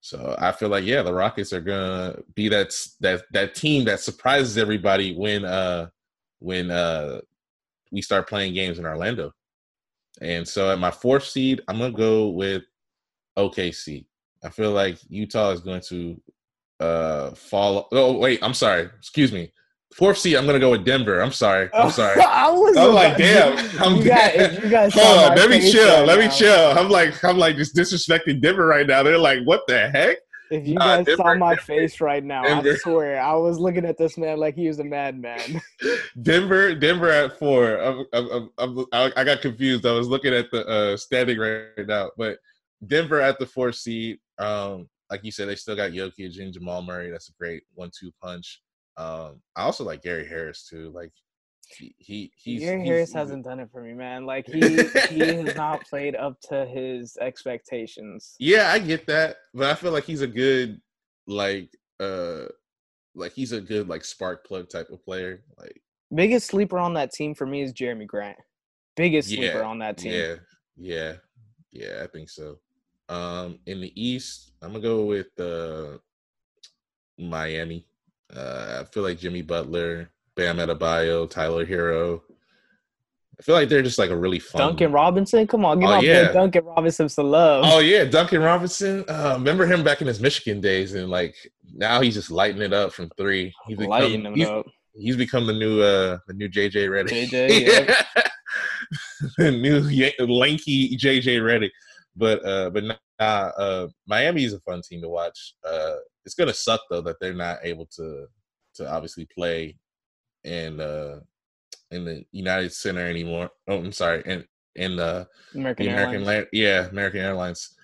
[SPEAKER 1] So I feel like yeah, the Rockets are gonna be that that that team that surprises everybody when uh when uh we start playing games in Orlando. And so at my fourth seed, I'm gonna go with OKC. I feel like Utah is going to uh fall. Oh wait, I'm sorry. Excuse me. Fourth seed, I'm gonna go with Denver. I'm sorry. I'm sorry.
[SPEAKER 3] I was
[SPEAKER 1] I'm like, damn. I'm
[SPEAKER 3] you guys, you guys
[SPEAKER 1] Hold on, let me chill.
[SPEAKER 3] right
[SPEAKER 1] let me chill. I'm like, I'm like just disrespecting Denver right now. They're like, what the heck?
[SPEAKER 3] If you
[SPEAKER 1] Nah,
[SPEAKER 3] guys saw
[SPEAKER 1] Denver-
[SPEAKER 3] my
[SPEAKER 1] Denver-
[SPEAKER 3] face right now, I swear I was looking at this man like he was a madman.
[SPEAKER 1] Denver, Denver at four. I'm, I'm, I'm, I I got confused. I was looking at the uh, standing right now, but Denver at the four seed. Um, like you said, they still got Jokic and Jamal Murray. That's a great one-two punch. Um, I also like Gary Harris too. Like he, he he's he's-
[SPEAKER 3] Harris
[SPEAKER 1] he's
[SPEAKER 3] hasn't done it for me, man. Like he he has not played up to his expectations.
[SPEAKER 1] Yeah, I get that, but I feel like he's a good like uh like he's a good like spark plug type of player. Like
[SPEAKER 3] Biggest sleeper on that team for me is Jerami Grant. Biggest sleeper on that team.
[SPEAKER 1] Yeah, yeah, yeah. I think so. Um, in the East, I'm gonna go with uh, Miami. Uh, I feel like Jimmy Butler, Bam Adebayo, Tyler Herro. I feel like they're just like a really fun.
[SPEAKER 3] Duncan Robinson, come on, give
[SPEAKER 1] Oh, yeah.
[SPEAKER 3] Duncan Robinson some love.
[SPEAKER 1] Oh yeah, Duncan Robinson. Uh, remember him back in his Michigan days, and like now he's just lighting it up from three. He's become,
[SPEAKER 3] lighting him
[SPEAKER 1] he's,
[SPEAKER 3] up.
[SPEAKER 1] he's become the new uh the new JJ Redick.
[SPEAKER 3] JJ, yeah.
[SPEAKER 1] the new lanky JJ Redick. But uh but nah, uh Miami is a fun team to watch. Uh it's gonna suck though that they're not able to to obviously play in uh in the United Center anymore. Oh, I'm sorry, in in the
[SPEAKER 3] American,
[SPEAKER 1] the American
[SPEAKER 3] Airlines.
[SPEAKER 1] Land, yeah, American Airlines.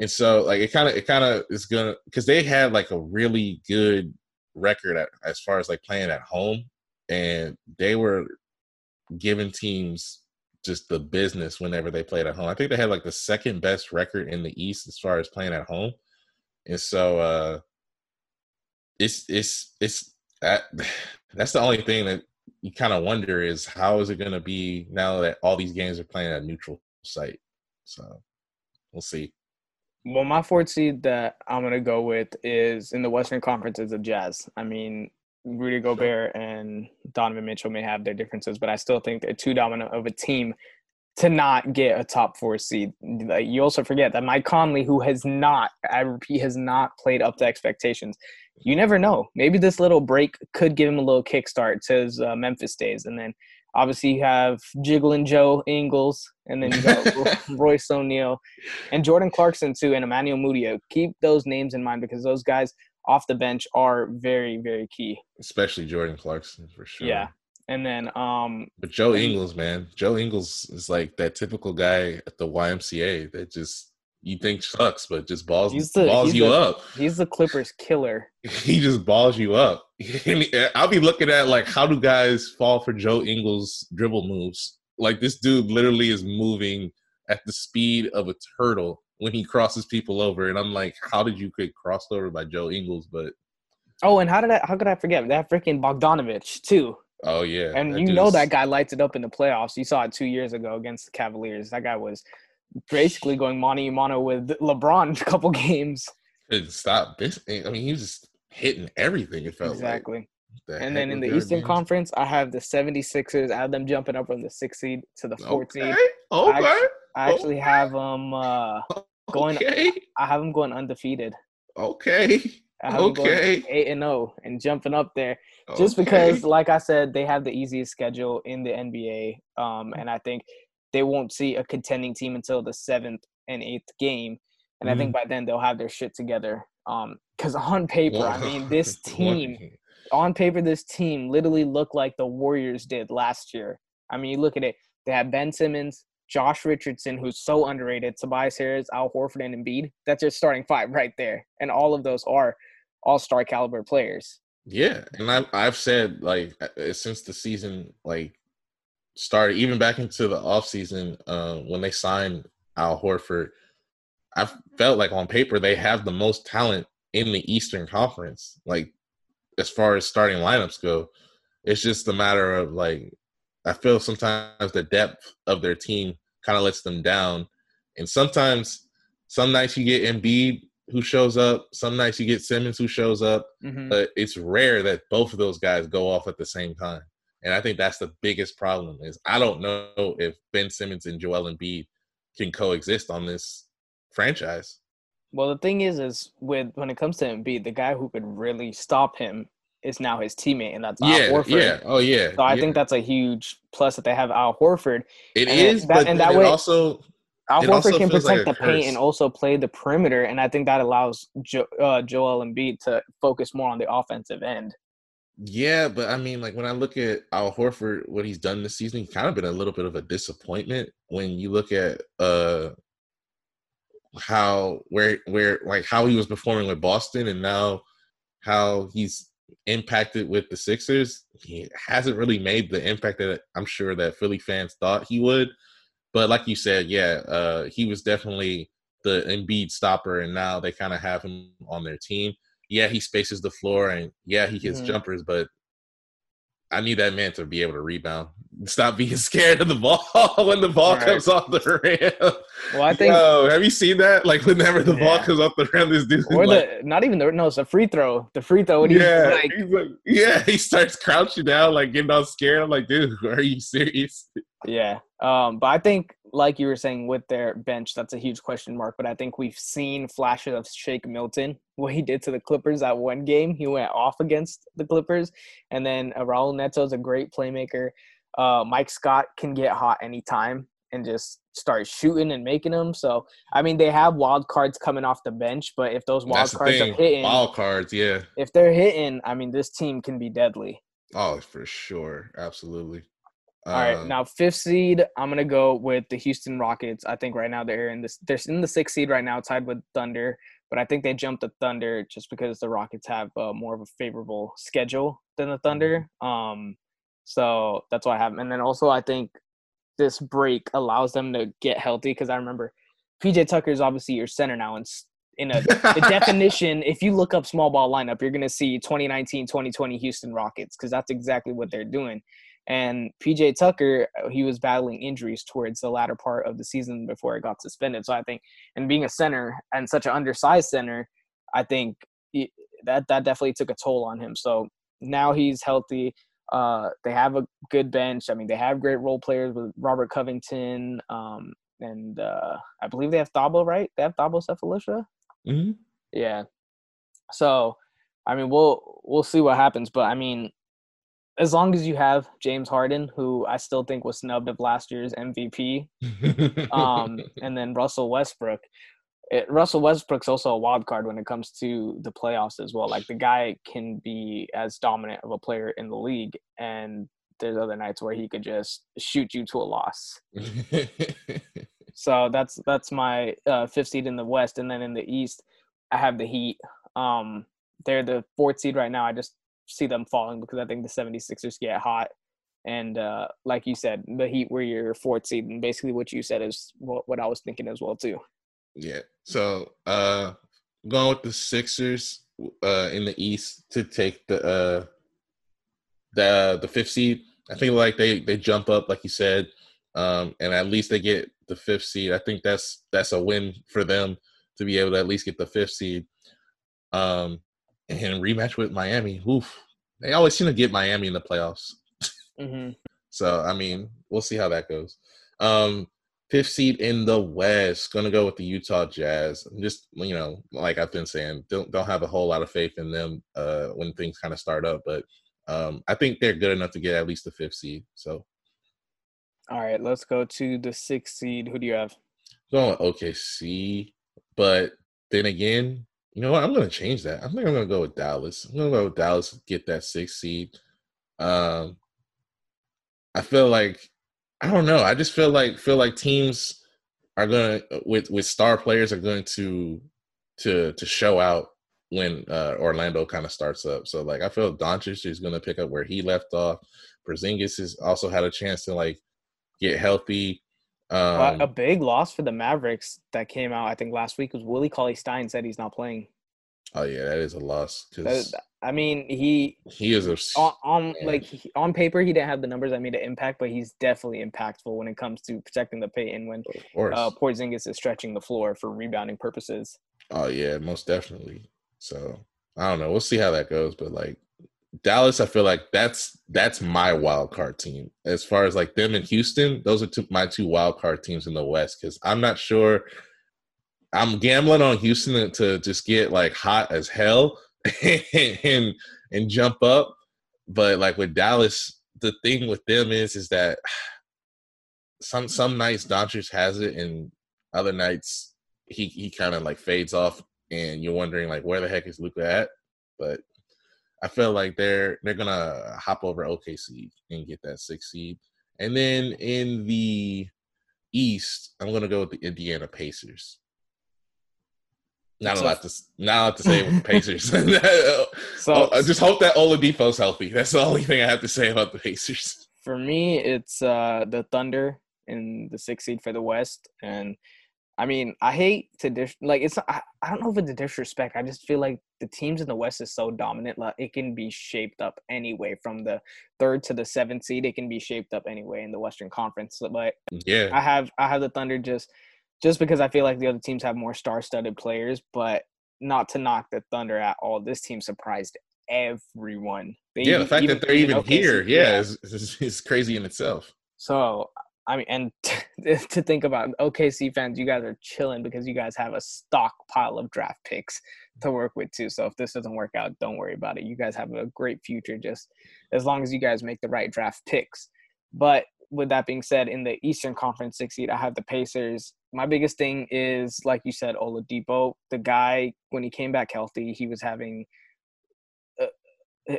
[SPEAKER 1] And so like it kind of it kind of is gonna because they had like a really good record at, as far as like playing at home, and they were giving teams just the business whenever they played at home. I think they had like the second best record in the East as far as playing at home, and so uh it's it's it's that that's the only thing that you kind of wonder is how is it going to be now that all these games are playing at a neutral site. So we'll see.
[SPEAKER 3] Well, my fourth seed that I'm gonna go with is in the Western Conference is the Jazz. I mean, Rudy Gobert and Donovan Mitchell may have their differences, but I still think they're too dominant of a team to not get a top four seed. Like, you also forget that Mike Conley, who has not, I repeat, has not played up to expectations. You never know. Maybe this little break could give him a little kickstart to his uh, Memphis days, and then obviously you have Jiggling Joe Ingles, and then you got Royce O'Neale and Jordan Clarkson too, and Emmanuel Mudiay. Keep those names in mind because those guys off the bench are very, very key.
[SPEAKER 1] Especially Jordan Clarkson for sure.
[SPEAKER 3] Yeah. And then um
[SPEAKER 1] But Joe Ingles, man, Joe Ingles is like that typical guy at the YMCA that just you think sucks, but just balls
[SPEAKER 3] He's the-
[SPEAKER 1] balls
[SPEAKER 3] he's
[SPEAKER 1] you
[SPEAKER 3] the-
[SPEAKER 1] up.
[SPEAKER 3] he's the Clippers killer.
[SPEAKER 1] He just balls you up. I'll be looking at like how do guys fall for Joe Ingles dribble moves? Like this dude literally is moving at the speed of a turtle when he crosses people over, and I'm like, how did you get crossed over by Joe Ingles? But
[SPEAKER 3] Oh, and how did I how could I forget that freaking Bogdanovic too?
[SPEAKER 1] Oh yeah,
[SPEAKER 3] And
[SPEAKER 1] that
[SPEAKER 3] you know that guy lights it up in the playoffs. You saw it two years ago against the Cavaliers. That guy was basically going mano a mano with LeBron a couple games.
[SPEAKER 1] couldn't stop this. I mean, he was just hitting everything. It felt
[SPEAKER 3] Exactly.
[SPEAKER 1] like. The
[SPEAKER 3] And then in the Eastern? Conference, I have the 76ers. I have them jumping up from the sixth seed to the fourth
[SPEAKER 1] Okay,
[SPEAKER 3] seed.
[SPEAKER 1] okay,
[SPEAKER 3] I actually have them uh, going-
[SPEAKER 1] okay,
[SPEAKER 3] I have them going undefeated.
[SPEAKER 1] okay.
[SPEAKER 3] I have
[SPEAKER 1] Okay.
[SPEAKER 3] eight and zero and jumping up there. just because like i said they have the easiest schedule in the nba um, and i think they won't see a contending team until the seventh and eighth game and i think by then they'll have their shit together Um, because on paper i mean this team on paper this team literally looked like the warriors did last year i mean you look at it they have ben simmons josh richardson who's so underrated tobias harris al horford and Embiid. that's your starting five right there and all of those are all-star caliber players
[SPEAKER 1] Yeah, and I've I've said like uh, since the season like started, even back into the off season, uh, when they signed Al Horford, I felt like on paper they have the most talent in the Eastern Conference. Like as far as starting lineups go, it's just a matter of like I feel sometimes the depth of their team kind of lets them down, and sometimes some nights you get Embiid who shows up, some nights you get Simmons who shows up
[SPEAKER 3] Mhm.
[SPEAKER 1] but it's rare that both of those guys go off at the same time. And I think that's the biggest problem is I don't know if Ben Simmons and Joel Embiid can coexist on this franchise.
[SPEAKER 3] Well, the thing is, is with when it comes to Embiid, the guy who could really stop him is now his teammate, and that's Al Horford.
[SPEAKER 1] yeah, oh yeah.
[SPEAKER 3] So I
[SPEAKER 1] yeah.
[SPEAKER 3] think that's a huge plus that they have Al Horford.
[SPEAKER 1] it
[SPEAKER 3] and
[SPEAKER 1] is,
[SPEAKER 3] that-
[SPEAKER 1] but
[SPEAKER 3] and that
[SPEAKER 1] it
[SPEAKER 3] way-
[SPEAKER 1] also
[SPEAKER 3] Al Horford can
[SPEAKER 1] like
[SPEAKER 3] protect
[SPEAKER 1] a
[SPEAKER 3] the paint and also play the perimeter, and I think that allows jo- uh, Joel Embiid to focus more on the offensive end.
[SPEAKER 1] Yeah, but I mean, like when I look at Al Horford, what he's done this season, he's kind of been a little bit of a disappointment. When you look at uh how where where like how he was performing with Boston, and now how he's impacted with the Sixers, he hasn't really made the impact that I'm sure that Philly fans thought he would. But like you said, yeah, uh, he was definitely the Embiid stopper, and now they kind of have him on their team yeah, he spaces the floor and yeah, he hits
[SPEAKER 3] Mhm.
[SPEAKER 1] jumpers, but I need that man to be able to rebound. Stop being scared of the ball when the ball
[SPEAKER 3] Right.
[SPEAKER 1] comes off the rim.
[SPEAKER 3] Well, I think,
[SPEAKER 1] Yo, have you seen that? Like whenever the ball comes off the rim, this dude
[SPEAKER 3] or
[SPEAKER 1] like,
[SPEAKER 3] not even the no, it's a free throw. The free throw.
[SPEAKER 1] Yeah,
[SPEAKER 3] like,
[SPEAKER 1] he's like, yeah, he starts crouching down, like getting all scared. I'm like, dude, are you serious?
[SPEAKER 3] Yeah. Um, but I think, like you were saying, with their bench, that's a huge question mark. But I think we've seen flashes of Shake Milton, what he did to the Clippers that one game. He went off against the Clippers. And then uh, Raul Neto is a great playmaker. Uh, Mike Scott can get hot anytime and just start shooting and making them. So, I mean, they have wild cards coming off the bench, but if those wild
[SPEAKER 1] That's
[SPEAKER 3] cards are hitting,
[SPEAKER 1] Wild cards, yeah.
[SPEAKER 3] if they're hitting, I mean, this team can be deadly.
[SPEAKER 1] Oh, for sure, absolutely.
[SPEAKER 3] All right,
[SPEAKER 1] Uh,
[SPEAKER 3] now fifth seed, I'm gonna go with the Houston Rockets. I think right now they're in this. They're in the sixth seed right now, tied with Thunder. But I think they jumped the Thunder just because the Rockets have uh, more of a favorable schedule than the Thunder. Um, so that's why I have. 'em. And then also, I think this break allows them to get healthy because I remember PJ Tucker is obviously your center now, and in a the definition, if you look up small ball lineup, you're going to see 2019 2020 Houston Rockets because that's exactly what they're doing. And PJ Tucker, uh, he was battling injuries towards the latter part of the season before it got suspended. So I think, and being a center and such an undersized center, I think he- that that definitely took a toll on him. So now he's healthy. Uh, they have a good bench. I mean, they have great role players with Robert Covington, um, and uh, I believe they have Thabo, right? They have Thabo Sefolosha.
[SPEAKER 1] mhm.
[SPEAKER 3] Yeah. So, I mean, we'll we'll see what happens, but I mean, as long as you have James Harden, who I still think was snubbed of last year's MVP, um, and then Russell Westbrook. It, Russell Westbrook's also a wild card when it comes to the playoffs as well. Like the guy can be as dominant of a player in the league, and there's other nights where he could just shoot you to a loss. So that's that's my uh, fifth seed in the West, and then in the East, I have the Heat. Um, they're the fourth seed right now. I just see them falling because I think the 76ers get hot, and uh, like you said, the Heat were your fourth seed, and basically what you said is what, what I was thinking as well too.
[SPEAKER 1] Yeah. So uh going with the Sixers uh in the East to take the uh the the fifth seed. I think like they they jump up like you said. Um and at least they get the fifth seed. I think that's that's a win for them to be able to at least get the fifth seed. Um and rematch with Miami. Oof. They always seem to get Miami in the playoffs.
[SPEAKER 3] hmm
[SPEAKER 1] So I mean, we'll see how that goes. Um, Fifth seed in the West, gonna go with the Utah Jazz. Just you know, like I've been saying, don't don't have a whole lot of faith in them uh, when things kind of start up, but um, I think they're good enough to get at least the fifth seed. So
[SPEAKER 3] All right, let's go to the sixth seed. Who do you have?
[SPEAKER 1] going with OKC, but then again, you know what? I'm gonna change that. I think I'm gonna go with Dallas. I'm gonna go with Dallas to get that sixth seed. Um, I feel like I don't know. I just feel like feel like teams are gonna with with star players are going to to to show out when uh, Orlando kind of starts up. So like I feel Doncic is gonna pick up where he left off. Porzingis has also had a chance to like get healthy. Um,
[SPEAKER 3] a big loss for the Mavericks that came out, I think, last week was Willie Cauley Stein said he's not playing.
[SPEAKER 1] oh yeah, that is a loss
[SPEAKER 3] That-
[SPEAKER 1] because
[SPEAKER 3] I mean, he
[SPEAKER 1] he is a
[SPEAKER 3] on, on like he- on paper he didn't have the numbers that made an impact, but he's definitely impactful when it comes to protecting the paint and when uh, Porzingis is stretching the floor for rebounding purposes.
[SPEAKER 1] Oh yeah, most definitely. So I don't know. We'll see how that goes. But like Dallas, I feel like that's that's my wild card team. As far as like them and Houston, those are two, my two wild card teams in the West. Because I'm not sure. I'm gambling on Houston to, just get like hot as hell and and jump up. But like with Dallas, the thing with them is is that some some nights Doncic has it, and other nights he he kind of like fades off, and you're wondering like where the heck is Luka at? But I feel like they're they're gonna hop over OKC and get that six seed, and then in the East, I'm gonna go with the Indiana Pacers. Not a
[SPEAKER 3] So-
[SPEAKER 1] lot to not a lot to say with the Pacers.
[SPEAKER 3] So
[SPEAKER 1] Oh, I just hope that Oladipo's healthy. That's the only thing I have to say about the Pacers.
[SPEAKER 3] for me, it's uh, the Thunder in the six seed for the West, and I mean, I hate to dis- like it's. I, I don't know if it's a disrespect. I just feel like the teams in the West is so dominant. Like it can be shaped up anyway from the third to the seventh seed. It can be shaped up anyway in the Western Conference. But
[SPEAKER 1] yeah, I
[SPEAKER 3] have I have the Thunder just just because I feel like the other teams have more star-studded players, but not to knock the Thunder at all. This team surprised everyone. They
[SPEAKER 1] yeah. The fact
[SPEAKER 3] even-
[SPEAKER 1] that they're even
[SPEAKER 3] OKC
[SPEAKER 1] here, yeah, is, is, is crazy in itself.
[SPEAKER 3] So I mean, and to think about OKC fans, you guys are chilling because you guys have a stockpile of draft picks to work with too. So if this doesn't work out, don't worry about it. You guys have a great future, just as long as you guys make the right draft picks. But with that being said, in the Eastern Conference six seed, I have the Pacers. My biggest thing is, like you said, Oladipo. The guy, when he came back healthy, he was having uh,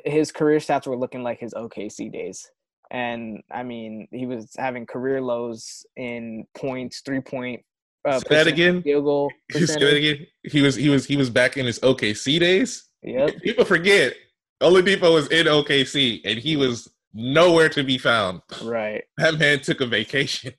[SPEAKER 3] his career stats were looking like his OKC days. And I mean, he was having career lows in points, three point. Uh,
[SPEAKER 1] Say that again?
[SPEAKER 3] Field goal.
[SPEAKER 1] Say that again. He was he was he was back in his OKC days.
[SPEAKER 3] Yep.
[SPEAKER 1] People forget Oladipo was in OKC and he was nowhere to be found.
[SPEAKER 3] Right.
[SPEAKER 1] That man took a vacation.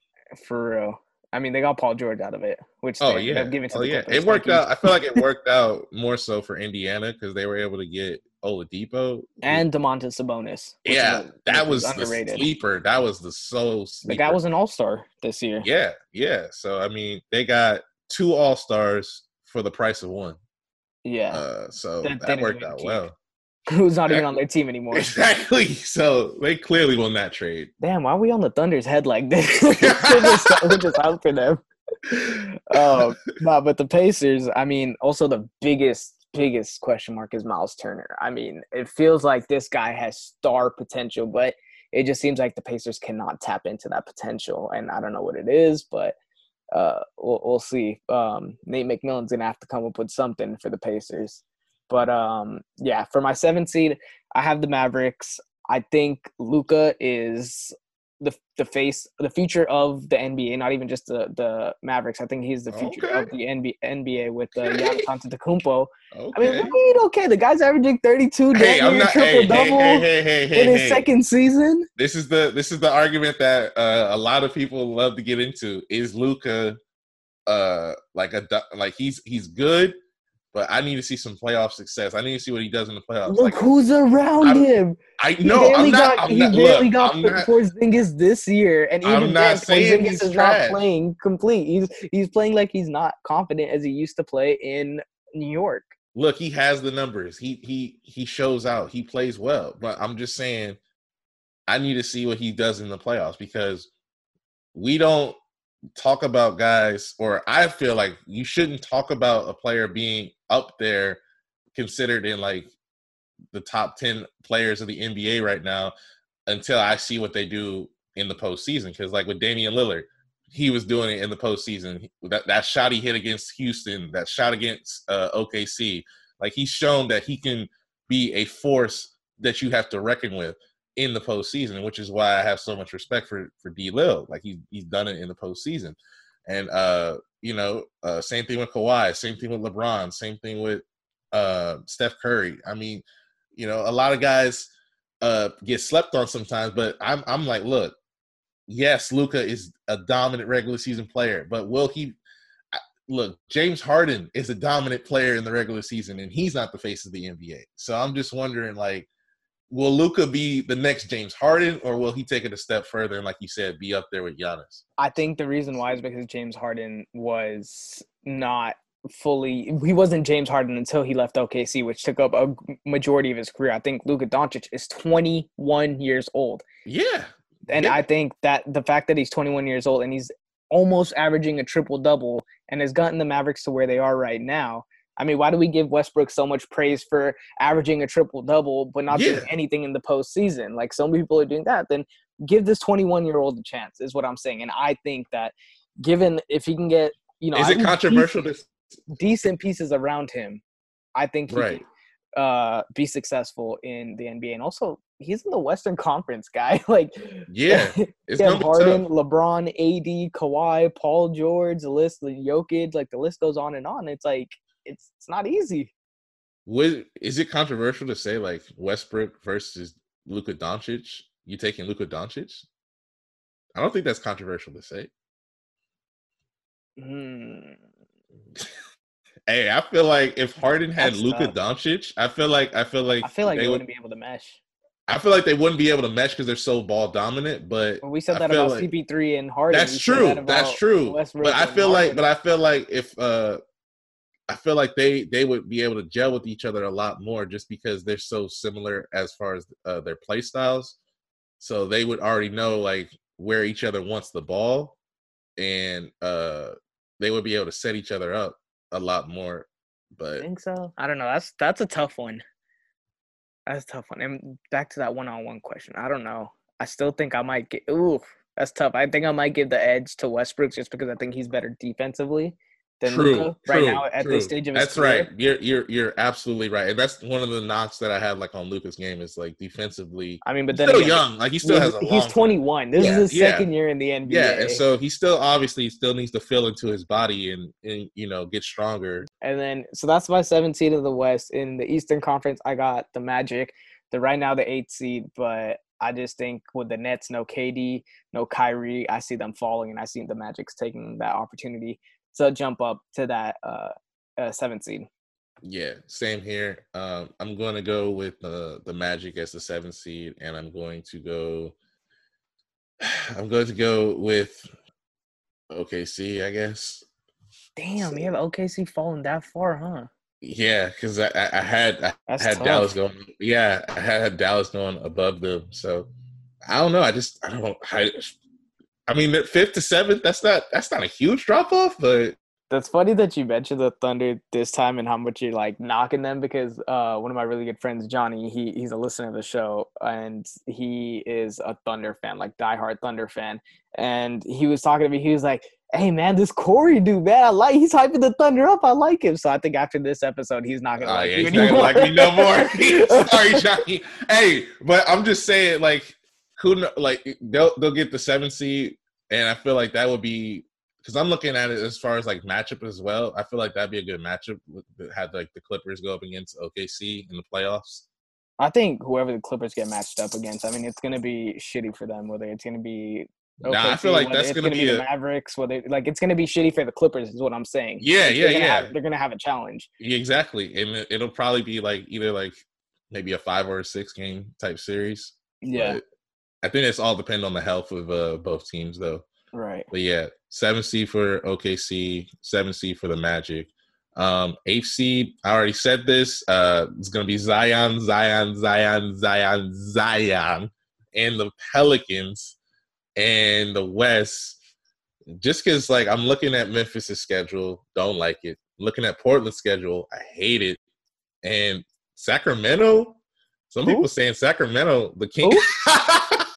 [SPEAKER 3] For real. I mean, they got Paul George out of it, which
[SPEAKER 1] Oh
[SPEAKER 3] they
[SPEAKER 1] yeah,
[SPEAKER 3] up giving to
[SPEAKER 1] oh
[SPEAKER 3] the
[SPEAKER 1] yeah.
[SPEAKER 3] Clippers.
[SPEAKER 1] It worked out. I feel like it worked out more so for Indiana because they were able to get Oladipo
[SPEAKER 3] And Domantas Sabonis.
[SPEAKER 1] yeah,
[SPEAKER 3] a-
[SPEAKER 1] that was the
[SPEAKER 3] underrated.
[SPEAKER 1] sleeper. That was the so
[SPEAKER 3] The
[SPEAKER 1] sleeper.
[SPEAKER 3] guy was an all star this year.
[SPEAKER 1] yeah, yeah. So I mean, they got two All Stars for the price of one.
[SPEAKER 3] Yeah.
[SPEAKER 1] Uh, so
[SPEAKER 3] That
[SPEAKER 1] that, worked out well.
[SPEAKER 3] Who's not even on their team anymore.
[SPEAKER 1] Exactly. So they clearly won that trade.
[SPEAKER 3] Damn, why are we on the Thunder's head like this? we're, just, we're just out for them. Um, no, but the Pacers, I mean, also the biggest, biggest question mark is Miles Turner. I mean, it feels like this guy has star potential, but it just seems like the Pacers cannot tap into that potential. And I don't know what it is, but uh, we'll, we'll see. Um, Nate McMillan's going to have to come up with something for the Pacers. But um, yeah, for my seventh seed, I have the Mavericks. I think Luka is the the face, the future of the NBA. Not even just the the Mavericks. I think he's the future
[SPEAKER 1] Okay.
[SPEAKER 3] of the NBA, NBA with uh, Giannis Antetokounmpo.
[SPEAKER 1] Okay.
[SPEAKER 3] I mean, wait, okay, the guy's averaging thirty-two,
[SPEAKER 1] hey,
[SPEAKER 3] damn near triple
[SPEAKER 1] Hey,
[SPEAKER 3] double
[SPEAKER 1] hey, hey, hey, hey,
[SPEAKER 3] in his second season.
[SPEAKER 1] This is the this is the argument that uh, a lot of people love to get into. Is Luka uh like a like he's he's good, but I need to see some playoff success. I need to see what he does in the playoffs.
[SPEAKER 3] Look
[SPEAKER 1] Like
[SPEAKER 3] who's around
[SPEAKER 1] I'm-
[SPEAKER 3] him.
[SPEAKER 1] I know
[SPEAKER 3] barely
[SPEAKER 1] I'm not.
[SPEAKER 3] got,
[SPEAKER 1] I'm
[SPEAKER 3] he
[SPEAKER 1] not
[SPEAKER 3] barely
[SPEAKER 1] look,
[SPEAKER 3] got
[SPEAKER 1] I'm not
[SPEAKER 3] Porzingis this year, and
[SPEAKER 1] I'm
[SPEAKER 3] even
[SPEAKER 1] not
[SPEAKER 3] then, Porzingis
[SPEAKER 1] he's
[SPEAKER 3] is
[SPEAKER 1] trash.
[SPEAKER 3] not playing complete. He's he's playing like he's not confident as he used to play in New York.
[SPEAKER 1] look, he has the numbers. He he he shows out. He plays well. But I'm just saying, I need to see what he does in the playoffs because we don't talk about guys, or I feel like you shouldn't talk about a player being up there, considered in like the top ten players of the NBA right now, until I see what they do in the postseason. Because like with Damian Lillard, he was doing it in the postseason. That that shot he hit against Houston, that shot against uh, OKC, like he's shown that he can be a force that you have to reckon with in the postseason, which is why I have so much respect for for D. Lil. Like he he's done it in the postseason, and uh, you know, uh, same thing with Kawhi, same thing with LeBron, same thing with uh, Steph Curry. I mean, you know, a lot of guys uh, get slept on sometimes, but I'm I'm like, look, yes, Luka is a dominant regular season player, but will he? Look, James Harden is a dominant player in the regular season, and he's not the face of the NBA. So I'm just wondering, like, will Luka be the next James Harden, or will he take it a step further and, like you said, be up there with Giannis?
[SPEAKER 3] I think the reason why is because James Harden was not fully he wasn't James Harden until he left OKC, which took up a majority of his career. I think Luka Doncic is 21 years old.
[SPEAKER 1] Yeah.
[SPEAKER 3] And
[SPEAKER 1] Yeah.
[SPEAKER 3] I think that the fact that he's 21 years old and he's almost averaging a triple double and has gotten the Mavericks to where they are right now. I mean, why do we give Westbrook so much praise for averaging a triple double but not doing anything in the postseason? Like some people are doing that. Then give this 21 year old a chance, is what I'm saying. And I think that given if he can get, you know,
[SPEAKER 1] Is it controversial to
[SPEAKER 3] decent, decent pieces around him, I think he
[SPEAKER 1] Right.
[SPEAKER 3] could uh, be successful in the NBA. And also, he's in the Western Conference, guy. like,
[SPEAKER 1] Yeah, it's
[SPEAKER 3] Kevin Harden. LeBron, AD, Kawhi, Paul George, the list, the Jokic, like the list goes on and on. It's like it's it's not easy.
[SPEAKER 1] Would is it controversial to say like Westbrook versus Luka Doncic? You taking Luka Doncic? I don't think that's controversial to say.
[SPEAKER 3] Hmm.
[SPEAKER 1] Hey, I feel like if Harden had
[SPEAKER 3] That's
[SPEAKER 1] Luka
[SPEAKER 3] tough.
[SPEAKER 1] Doncic, I feel like I feel like
[SPEAKER 3] I feel like
[SPEAKER 1] they
[SPEAKER 3] they
[SPEAKER 1] would.
[SPEAKER 3] wouldn't be able to mesh.
[SPEAKER 1] I feel like they wouldn't be able to mesh because they're so ball dominant. But
[SPEAKER 3] Well, we said that about
[SPEAKER 1] like-
[SPEAKER 3] CP3 and Harden.
[SPEAKER 1] That's true.
[SPEAKER 3] that
[SPEAKER 1] That's true.
[SPEAKER 3] Westbrook
[SPEAKER 1] But I feel like, but I feel like if uh, I feel like they they would be able to gel with each other a lot more just because they're so similar as far as uh, their play styles. So they would already know like where each other wants the ball, and uh, they would be able to set each other up a lot more. But I
[SPEAKER 3] think so. I don't know. That's that's a tough one. That's a tough one. And back to that one-on-one question. I don't know. I still think I might get. Ooh, that's tough. I think I might give the edge to Westbrook just because I think he's better defensively than
[SPEAKER 1] True,
[SPEAKER 3] Luka right
[SPEAKER 1] true,
[SPEAKER 3] now at
[SPEAKER 1] true.
[SPEAKER 3] this stage of his
[SPEAKER 1] That's
[SPEAKER 3] career.
[SPEAKER 1] right. You're you're you're absolutely right, and that's one of the knocks that I had like on Luka's game is like defensively.
[SPEAKER 3] I mean, but
[SPEAKER 1] He's
[SPEAKER 3] then
[SPEAKER 1] still
[SPEAKER 3] again,
[SPEAKER 1] young, like he still
[SPEAKER 3] he's,
[SPEAKER 1] has a
[SPEAKER 3] he's
[SPEAKER 1] long
[SPEAKER 3] 21. This
[SPEAKER 1] Yeah,
[SPEAKER 3] is his
[SPEAKER 1] yeah.
[SPEAKER 3] second year in the NBA.
[SPEAKER 1] Yeah, and so he still obviously still needs to fill into his body and, and you know get stronger.
[SPEAKER 3] And then, so that's my seventh seed of the West. In the Eastern Conference, I got the Magic. They're right now the eighth seed, but I just think with the Nets, no KD, no Kyrie, I see them falling, and I see the Magic's taking that opportunity to jump up to that uh, uh seventh seed.
[SPEAKER 1] Yeah, same here. Um, I'm going to go with uh, the Magic as the seventh seed, and I'm going to go. I'm going to go with OKC, I guess.
[SPEAKER 3] Damn, you have OKC falling that far, huh?
[SPEAKER 1] Yeah, because I, I, I had I
[SPEAKER 3] That's
[SPEAKER 1] had
[SPEAKER 3] tough.
[SPEAKER 1] Dallas going. Yeah, I had Dallas going above them. So I don't know. I just I don't. I, I mean, fifth to seventh. That's not that's not a huge drop off, but
[SPEAKER 3] That's funny that you mentioned the Thunder this time and how much you're like knocking them because uh, one of my really good friends, Johnny, he he's a listener of the show and he is a Thunder fan, like diehard Thunder fan. And he was talking to me. He was like, "Hey man, this Corey dude, man, I like he's hyping the Thunder up. I like him." So I think after this episode, he's not gonna
[SPEAKER 1] Oh
[SPEAKER 3] like
[SPEAKER 1] yeah, he's not gonna
[SPEAKER 3] anymore.
[SPEAKER 1] like me no more. Sorry, Johnny. Hey, but I'm just saying, like, who like they'll they'll get the seven seed, and I feel like that would be because I'm looking at it as far as like matchup as well. I feel like that'd be a good matchup. With, had like the Clippers go up against OKC in the playoffs.
[SPEAKER 3] I think whoever the Clippers get matched up against, I mean, it's gonna be shitty for them. Whether it's gonna be
[SPEAKER 1] Nah, I feel like that's
[SPEAKER 3] it's
[SPEAKER 1] gonna be
[SPEAKER 3] the
[SPEAKER 1] a
[SPEAKER 3] Mavericks. Whether like it's gonna be shitty for the Clippers is what I'm saying.
[SPEAKER 1] Yeah,
[SPEAKER 3] Like,
[SPEAKER 1] yeah,
[SPEAKER 3] they're gonna
[SPEAKER 1] yeah.
[SPEAKER 3] Have, they're gonna have a challenge.
[SPEAKER 1] yeah, exactly, and it, it'll probably be like either like maybe a five or a six game type series.
[SPEAKER 3] Yeah,
[SPEAKER 1] But I think it's all depend on the health of uh, both teams though.
[SPEAKER 3] right.
[SPEAKER 1] But yeah, seven seed for OKC, seven seed for the Magic. Um, eighth seed, I already said this. Uh, it's gonna be Zion, Zion, Zion, Zion, Zion, and the Pelicans. And the West, just because like I'm looking at Memphis's schedule, don't like it. Looking at Portland's schedule, I hate it. And Sacramento, some
[SPEAKER 3] Who?
[SPEAKER 1] people saying Sacramento, the King.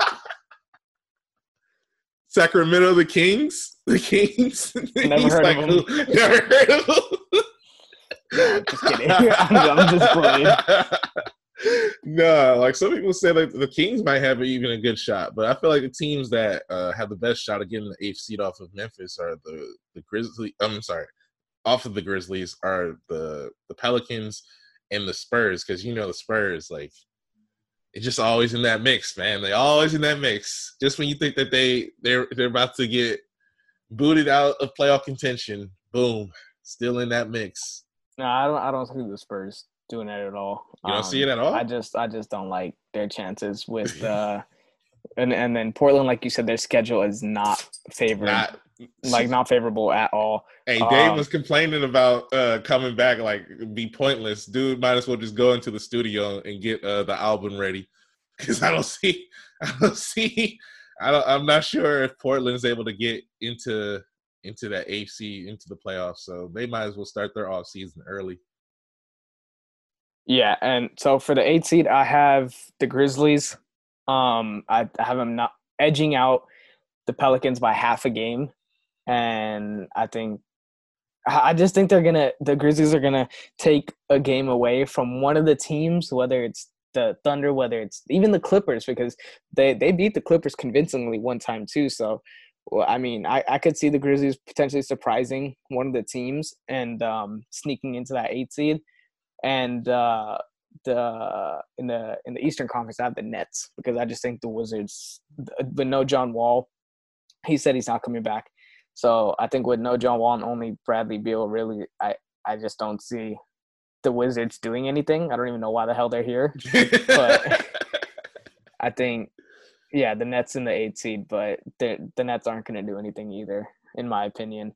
[SPEAKER 1] Sacramento, the Kings, the Kings.
[SPEAKER 3] Never heard of
[SPEAKER 1] like,
[SPEAKER 3] them.
[SPEAKER 1] Never heard of them.
[SPEAKER 3] No, just kidding. I'm, I'm just playing.
[SPEAKER 1] no, like some people say like the Kings might have even a good shot, but I feel like the teams that uh, have the best shot of getting the eighth seed off of Memphis are the the Grizzlies. I'm sorry, off of the Grizzlies are the the Pelicans and the Spurs because you know the Spurs like it's just always in that mix, man. They always in that mix. Just when you think that they they're they're about to get booted out of playoff contention, boom, still in that mix.
[SPEAKER 3] No, I don't. I don't see the Spurs doing that at all.
[SPEAKER 1] You don't see it at all?
[SPEAKER 3] I just, I just don't like their chances with. uh And and then Portland, like you said, their schedule is not favored,
[SPEAKER 1] Not,
[SPEAKER 3] like not favorable at all.
[SPEAKER 1] Hey, Dame
[SPEAKER 3] Um,
[SPEAKER 1] was complaining about uh coming back like be pointless. Dude might as well just go into the studio and get uh the album ready. Cause I don't see I don't see I don't I'm not sure if Portland's able to get into into that AFC into the playoffs. So they might as well start their off season early.
[SPEAKER 3] Yeah, and so for the eight seed, I have the Grizzlies. Um, I, have them not edging out the Pelicans by half a game, and I think I I just think they're gonna the Grizzlies are gonna take a game away from one of the teams, whether it's the Thunder, whether it's even the Clippers, because they they beat the Clippers convincingly one time too. So, well, I mean, I, I could see the Grizzlies potentially surprising one of the teams and um, sneaking into that eight seed and uh, the in the in the Eastern Conference, I have the Nets because I just think the Wizards, but no John Wall, he said he's not coming back. So I think with no John Wall and only Bradley Beal, really, I I just don't see the Wizards doing anything. I don't even know why the hell they're here. But- I think, yeah, the Nets in the eight seed, but the the Nets aren't going to do anything either, in my opinion.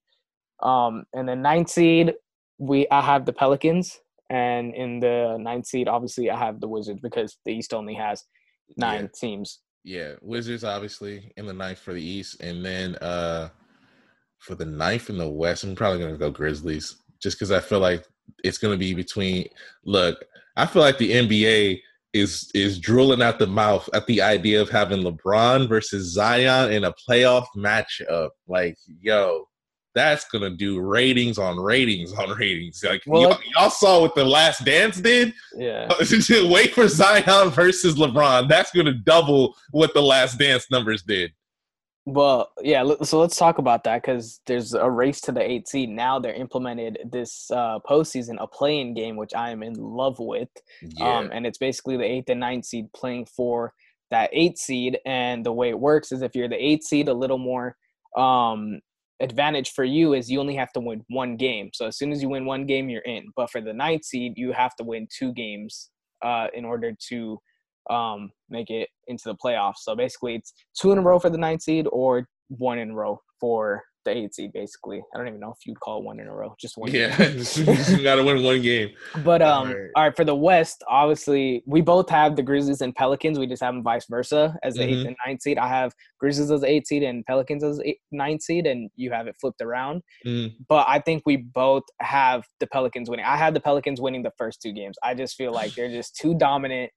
[SPEAKER 3] Um, and then ninth seed, we I have the Pelicans, and in the ninth seed, obviously I have the Wizards because the East only has nine
[SPEAKER 1] Yeah.
[SPEAKER 3] teams.
[SPEAKER 1] Yeah, Wizards obviously in the ninth for the East, and then uh for the ninth in the West, I'm probably gonna go Grizzlies, just because I feel like it's gonna be between. Look, I feel like the NBA is is drooling out the mouth at the idea of having LeBron versus Zion in a playoff matchup. Like, yo, that's gonna do ratings on ratings on ratings. Like,
[SPEAKER 3] Well,
[SPEAKER 1] y'all, y'all saw what the Last Dance did.
[SPEAKER 3] Yeah.
[SPEAKER 1] Wait for Zion versus LeBron. That's going to double what the Last Dance numbers did.
[SPEAKER 3] Well, yeah. So let's talk about that because there's a race to the eight seed. Now they're implemented this uh, postseason a playing game, which I am in love with. Um, and it's basically the eighth and ninth seed playing for that eight seed. And the way it works is if you're the eight seed, a little more um, advantage for you is you only have to win one game. So as soon as you win one game, you're in. But for the ninth seed, you have to win two games uh, in order to um, make it into the playoffs. So basically, it's two in a row for the ninth seed or one in a row for the eight seed. Basically, I don't even know if you'd call it one in a row, just one.
[SPEAKER 1] yeah,
[SPEAKER 3] game.
[SPEAKER 1] you got to win one game.
[SPEAKER 3] But um,
[SPEAKER 1] Alright.
[SPEAKER 3] all right, for the West, obviously we both have the Grizzlies and Pelicans. We just have them vice versa as the
[SPEAKER 1] Mhm.
[SPEAKER 3] eighth and ninth seed. I have Grizzlies as the eighth seed and Pelicans as the eight, ninth seed, and you have it flipped around.
[SPEAKER 1] Mm,
[SPEAKER 3] But I think we both have the Pelicans winning. I have the Pelicans winning the first two games. I just feel like they're just too dominant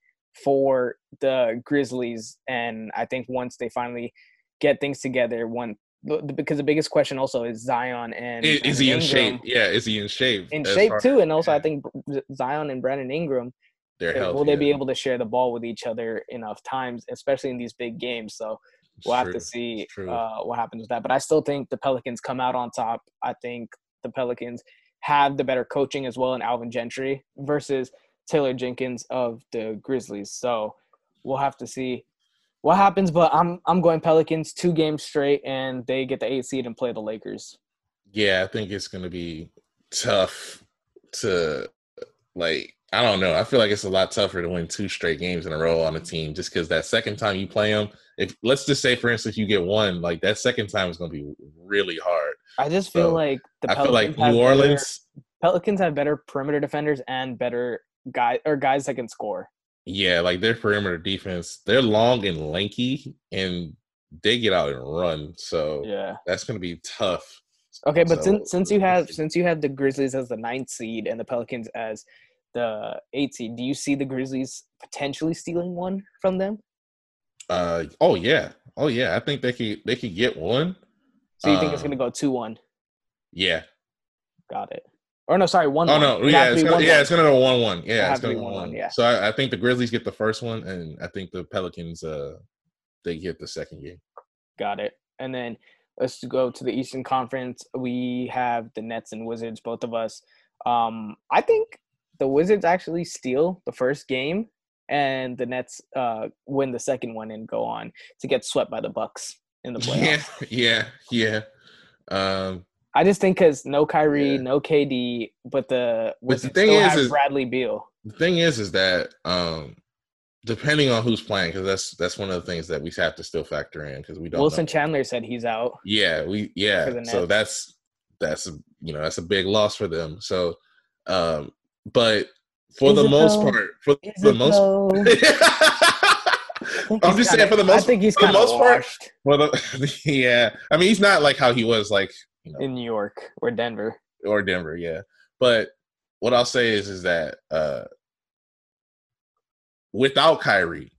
[SPEAKER 3] for the Grizzlies, and I think once they finally get things together, one because the biggest question also is Zion and
[SPEAKER 1] is, is he in shape? Yeah, is he in shape?
[SPEAKER 3] in
[SPEAKER 1] as
[SPEAKER 3] shape
[SPEAKER 1] far
[SPEAKER 3] too, and also I think Zion and Brandon Ingram
[SPEAKER 1] They're
[SPEAKER 3] uh,
[SPEAKER 1] healthy.
[SPEAKER 3] will they be able to share the ball with each other enough times, especially in these big games? So we'll have
[SPEAKER 1] True,
[SPEAKER 3] to see uh, what happens with that. But I still think the Pelicans come out on top. I think the Pelicans have the better coaching as well in Alvin Gentry versus Taylor Jenkins of the Grizzlies. So we'll have to see what happens. But I'm I'm going Pelicans two games straight, and they get the eight seed and play the Lakers.
[SPEAKER 1] Yeah, I think it's going to be tough to like. I don't know. I feel like it's a lot tougher to win two straight games in a row on a team, just because that second time you play them, if let's just say for instance you get one, like that second time is going to be really hard.
[SPEAKER 3] I just feel
[SPEAKER 1] So,
[SPEAKER 3] like the
[SPEAKER 1] I feel like
[SPEAKER 3] Pelicans
[SPEAKER 1] New
[SPEAKER 3] better-
[SPEAKER 1] Orleans.
[SPEAKER 3] Pelicans have better perimeter defenders and better guys or guys that can score.
[SPEAKER 1] Yeah, like their perimeter defense, they're long and lanky, and they get out and run. So
[SPEAKER 3] Yeah.
[SPEAKER 1] that's going to be tough.
[SPEAKER 3] Okay, but
[SPEAKER 1] So,
[SPEAKER 3] since since you have since you have the Grizzlies as the ninth seed and the Pelicans as the eighth seed, do you see the Grizzlies potentially stealing one from them?
[SPEAKER 1] Uh oh yeah, oh yeah. I think they could they could get one.
[SPEAKER 3] So you think it's
[SPEAKER 1] Um,
[SPEAKER 3] gonna go two one?
[SPEAKER 1] Yeah.
[SPEAKER 3] Got it. Or no, sorry, one.
[SPEAKER 1] Oh
[SPEAKER 3] one.
[SPEAKER 1] no, yeah, it's gonna,
[SPEAKER 3] 1-1.
[SPEAKER 1] yeah, it's gonna go one one. Yeah, it's
[SPEAKER 3] be
[SPEAKER 1] gonna go
[SPEAKER 3] 1-1,
[SPEAKER 1] one.
[SPEAKER 3] yeah.
[SPEAKER 1] So I, I think the Grizzlies get the first one, and I think the Pelicans uh they get the second game.
[SPEAKER 3] Got it. And then let's go to the Eastern Conference. We have the Nets and Wizards, both of us. Um, I think the Wizards actually steal the first game, and the Nets uh, win the second one and go on to get swept by the Bucks in the playoffs.
[SPEAKER 1] Yeah, yeah, yeah. Um,
[SPEAKER 3] I just think because no Kyrie,
[SPEAKER 1] Yeah.
[SPEAKER 3] no KD, but the
[SPEAKER 1] But the thing
[SPEAKER 3] still
[SPEAKER 1] is-
[SPEAKER 3] have
[SPEAKER 1] is-
[SPEAKER 3] Bradley Beal.
[SPEAKER 1] the thing is, is that um, depending on who's playing, because that's that's one of the things that we have to still factor in because we don't.
[SPEAKER 3] Wilson
[SPEAKER 1] know.
[SPEAKER 3] Chandler said he's out.
[SPEAKER 1] Yeah, we yeah. So that's that's a you know that's a big loss for them. So, um, but for
[SPEAKER 3] Is
[SPEAKER 1] the most
[SPEAKER 3] though?
[SPEAKER 1] part, for
[SPEAKER 3] Is
[SPEAKER 1] the most.
[SPEAKER 3] though? I think
[SPEAKER 1] I'm just saying
[SPEAKER 3] kinda-
[SPEAKER 1] for the most
[SPEAKER 3] I think he's
[SPEAKER 1] for the
[SPEAKER 3] kind of
[SPEAKER 1] most part-
[SPEAKER 3] washed
[SPEAKER 1] for the yeah. I mean, he's not like how he was like you know
[SPEAKER 3] in New York or Denver.
[SPEAKER 1] or Denver, yeah. But what I'll say is is that uh without Kyrie,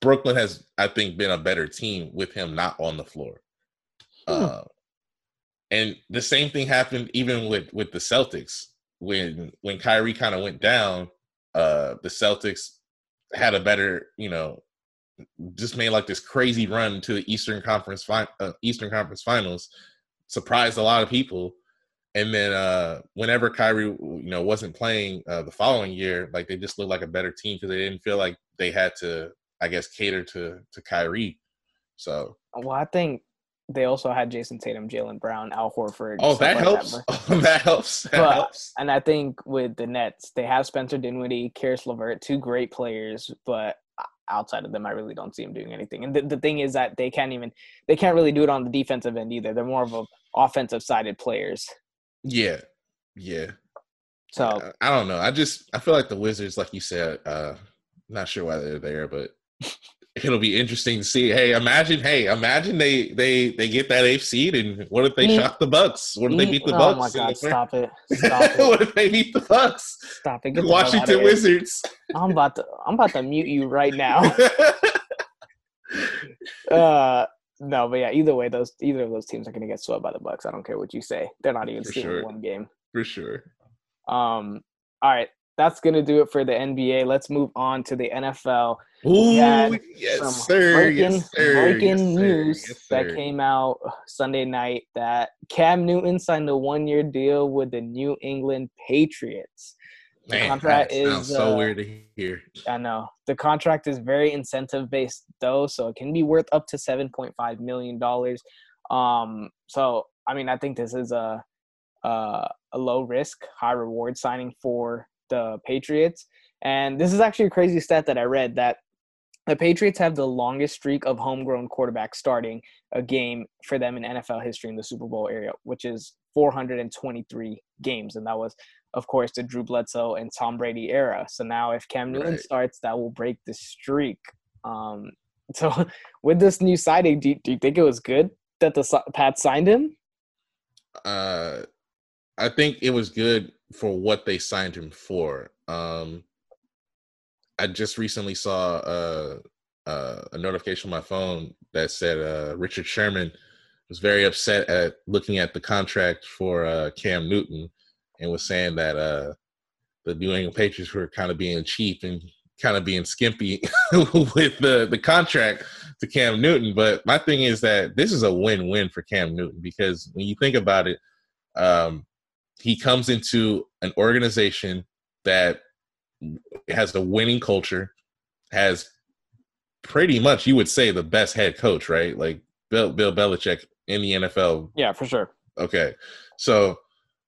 [SPEAKER 1] Brooklyn has I think been a better team with him not on the floor.
[SPEAKER 3] Hmm.
[SPEAKER 1] Uh, and the same thing happened even with with the Celtics when when Kyrie kind of went down. Uh, the Celtics had a better, you know, just made like this crazy run to the Eastern Conference fi- uh, Eastern Conference Finals, surprised a lot of people. And then uh whenever Kyrie, you know, wasn't playing uh, the following year, like they just looked like a better team because they didn't feel like they had to, I guess, cater to to Kyrie. So
[SPEAKER 3] Well, I think they also had Jayson Tatum, Jaylen Brown, Al Horford.
[SPEAKER 1] oh, that
[SPEAKER 3] like
[SPEAKER 1] helps.
[SPEAKER 3] but-
[SPEAKER 1] that helps. That
[SPEAKER 3] But-
[SPEAKER 1] helps.
[SPEAKER 3] And I think with the Nets, they have Spencer Dinwiddie, Caris LeVert, two great players, but outside of them, I really don't see them doing anything. And the, the thing is that they can't even they can't really do it on the defensive end either. They're more of a offensive sided players.
[SPEAKER 1] Yeah, yeah.
[SPEAKER 3] So
[SPEAKER 1] I- I don't know. I just I feel like the Wizards, like you said, uh not sure why they're there, but it'll be interesting to see. Hey, imagine, hey, imagine they they they get that eighth seed, and what if they shock the Bucks? What if they beat the
[SPEAKER 3] oh
[SPEAKER 1] Bucks?
[SPEAKER 3] Oh
[SPEAKER 1] my
[SPEAKER 3] god, stop it. Stop it.
[SPEAKER 1] what if they beat the Bucks?
[SPEAKER 3] Stop it. Get the
[SPEAKER 1] Washington. Wizards.
[SPEAKER 3] I'm about to I'm about to mute you right now. Uh no, but yeah, either way, those either of those teams are gonna get swept by the Bucks. I don't care what you say. They're not even stealing
[SPEAKER 1] sure.
[SPEAKER 3] one game.
[SPEAKER 1] For sure.
[SPEAKER 3] Um, all right, that's gonna do it for the NBA. Let's move on to the NFL.
[SPEAKER 1] Ooh, yes,
[SPEAKER 3] Some
[SPEAKER 1] sir.
[SPEAKER 3] breaking,
[SPEAKER 1] yes, sir.
[SPEAKER 3] breaking
[SPEAKER 1] yes, sir.
[SPEAKER 3] news
[SPEAKER 1] yes,
[SPEAKER 3] that came out Sunday night that Cam Newton signed a one-year deal with the New England Patriots. The
[SPEAKER 1] Man,
[SPEAKER 3] contract
[SPEAKER 1] that
[SPEAKER 3] is,
[SPEAKER 1] so
[SPEAKER 3] uh,
[SPEAKER 1] weird to hear.
[SPEAKER 3] I know the contract is very incentive based though, so it can be worth up to seven point five million dollars. Um, so I mean, I think this is a, a a low risk, high reward signing for the Patriots. And this is actually a crazy stat that I read that the Patriots have the longest streak of homegrown quarterbacks starting a game for them in NFL history in the Super Bowl area, which is 423 games, and that was of course, the Drew Bledsoe and Tom Brady era. So now, if Cam Newton
[SPEAKER 1] Right.
[SPEAKER 3] starts, that will break the streak. Um, so, with this new signing, do you, do you think it was good that the Pat signed him?
[SPEAKER 1] uh I think it was good for what they signed him for. Um I just recently saw uh, uh, a notification on my phone that said uh, Richard Sherman was very upset at looking at the contract for uh, Cam Newton and was saying that uh, the New England Patriots were kind of being cheap and kind of being skimpy with the, the contract to Cam Newton. But my thing is that this is a win win for Cam Newton because when you think about it, um, he comes into an organization that has a winning culture, has pretty much, you would say, the best head coach, right? Like Bill, Bill Belichick in the NFL.
[SPEAKER 3] Yeah, for sure.
[SPEAKER 1] Okay. So.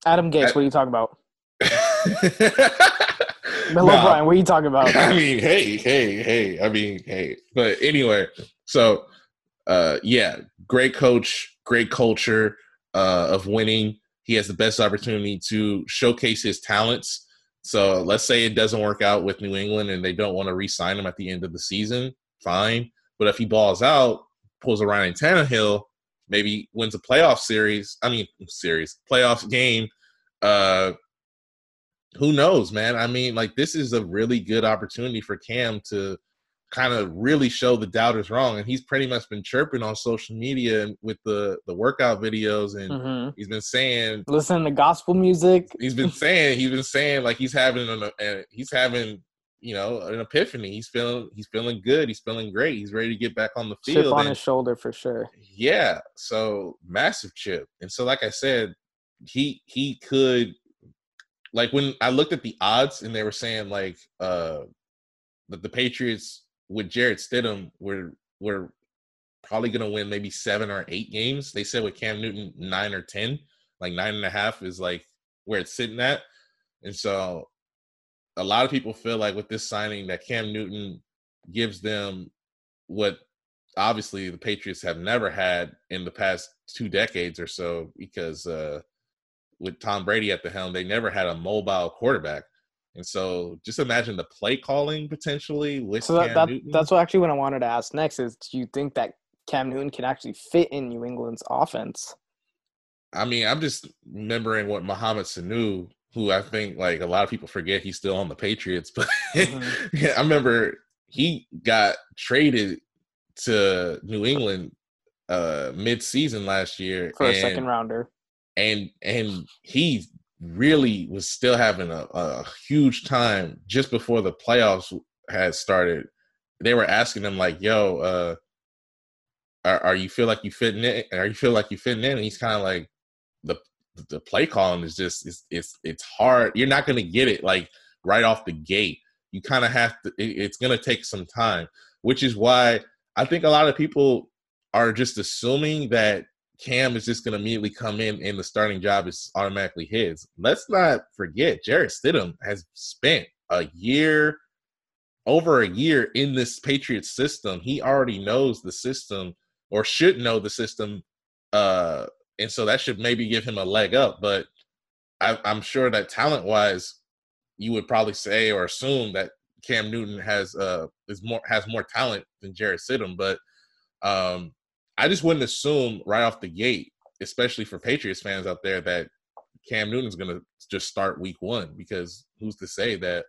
[SPEAKER 3] Adam Gase,
[SPEAKER 1] I-
[SPEAKER 3] what are you talking about? Bill
[SPEAKER 1] Nah.
[SPEAKER 3] O'Brien, what are you talking about?
[SPEAKER 1] I mean, hey, hey, hey. I mean, hey. But anyway, so uh yeah, great coach, great culture uh of winning. He has the best opportunity to showcase his talents. So let's say it doesn't work out with New England and they don't want to re-sign him at the end of the season, fine. But if he balls out, pulls a Ryan Tannehill, maybe wins a playoff series. I mean, series playoff game. Uh, who knows, man? I mean, like this is a really good opportunity for Cam to kind of really show the doubters wrong. And he's pretty much been chirping on social media with the the workout videos, and
[SPEAKER 3] Mhm.
[SPEAKER 1] he's been saying
[SPEAKER 3] Listen to gospel music.
[SPEAKER 1] he's been saying he's been saying like he's having an uh, he's having you know an epiphany. He's feeling he's feeling good. He's feeling great. He's ready to get back on the field.
[SPEAKER 3] Chip on
[SPEAKER 1] and-
[SPEAKER 3] his shoulder for sure.
[SPEAKER 1] yeah, so massive chip. And so like I said, he he could like when I looked at the odds and they were saying like uh that the Patriots with Jarrett Stidham were were probably gonna win maybe seven or eight games. They said with Cam Newton nine or ten, like nine and a half is like where it's sitting at. And so a lot of people feel like with this signing that Cam Newton gives them what obviously the Patriots have never had in the past two decades or so because uh, with Tom Brady at the helm, they never had a mobile quarterback. And so just imagine the play calling potentially with
[SPEAKER 3] So that,
[SPEAKER 1] Cam
[SPEAKER 3] that
[SPEAKER 1] Newton.
[SPEAKER 3] that's what actually what I wanted to ask next is do you think that Cam Newton can actually fit in New England's offense?
[SPEAKER 1] I mean, I'm just remembering what Mohamed Sanu, who I think like a lot of people forget he's still on the Patriots, but
[SPEAKER 3] Mhm.
[SPEAKER 1] I remember he got traded to New England uh mid-season last year
[SPEAKER 3] For a second rounder.
[SPEAKER 1] and and he really was still having a, a huge time just before the playoffs had started. They were asking him like, "Yo, uh, are, are you feel like you fitting in? Are you feel like you fitting in?" And he's kind of like, "the The play calling is just it's it's it's hard. You're not gonna get it like right off the gate. You kind of have to. It, it's gonna take some time, which is why I think a lot of people are just assuming that Cam is just going to immediately come in and the starting job is automatically his. Let's not forget, Jarrett Stidham has spent a year, over a year in this Patriots system. He already knows the system or should know the system. Uh, and so that should maybe give him a leg up. But I, I'm sure that talent wise, you would probably say or assume that Cam Newton has uh is more has more talent than Jarrett Stidham, but um I just wouldn't assume right off the gate, especially for Patriots fans out there, that Cam Newton's going to just start week one because who's to say that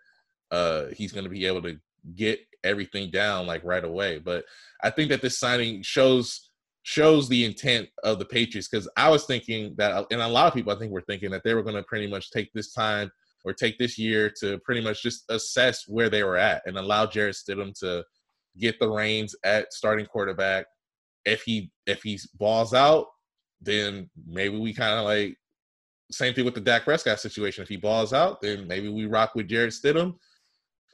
[SPEAKER 1] uh, he's going to be able to get everything down like right away? But I think that this signing shows shows the intent of the Patriots because I was thinking that, uh, and a lot of people I think were thinking that they were going to pretty much take this time or take this year to pretty much just assess where they were at and allow Jarrett Stidham to get the reins at starting quarterback if he if he balls out, then maybe we kind of like same thing with the Dak Prescott situation. If he balls out, then maybe we rock with Jarrett Stidham.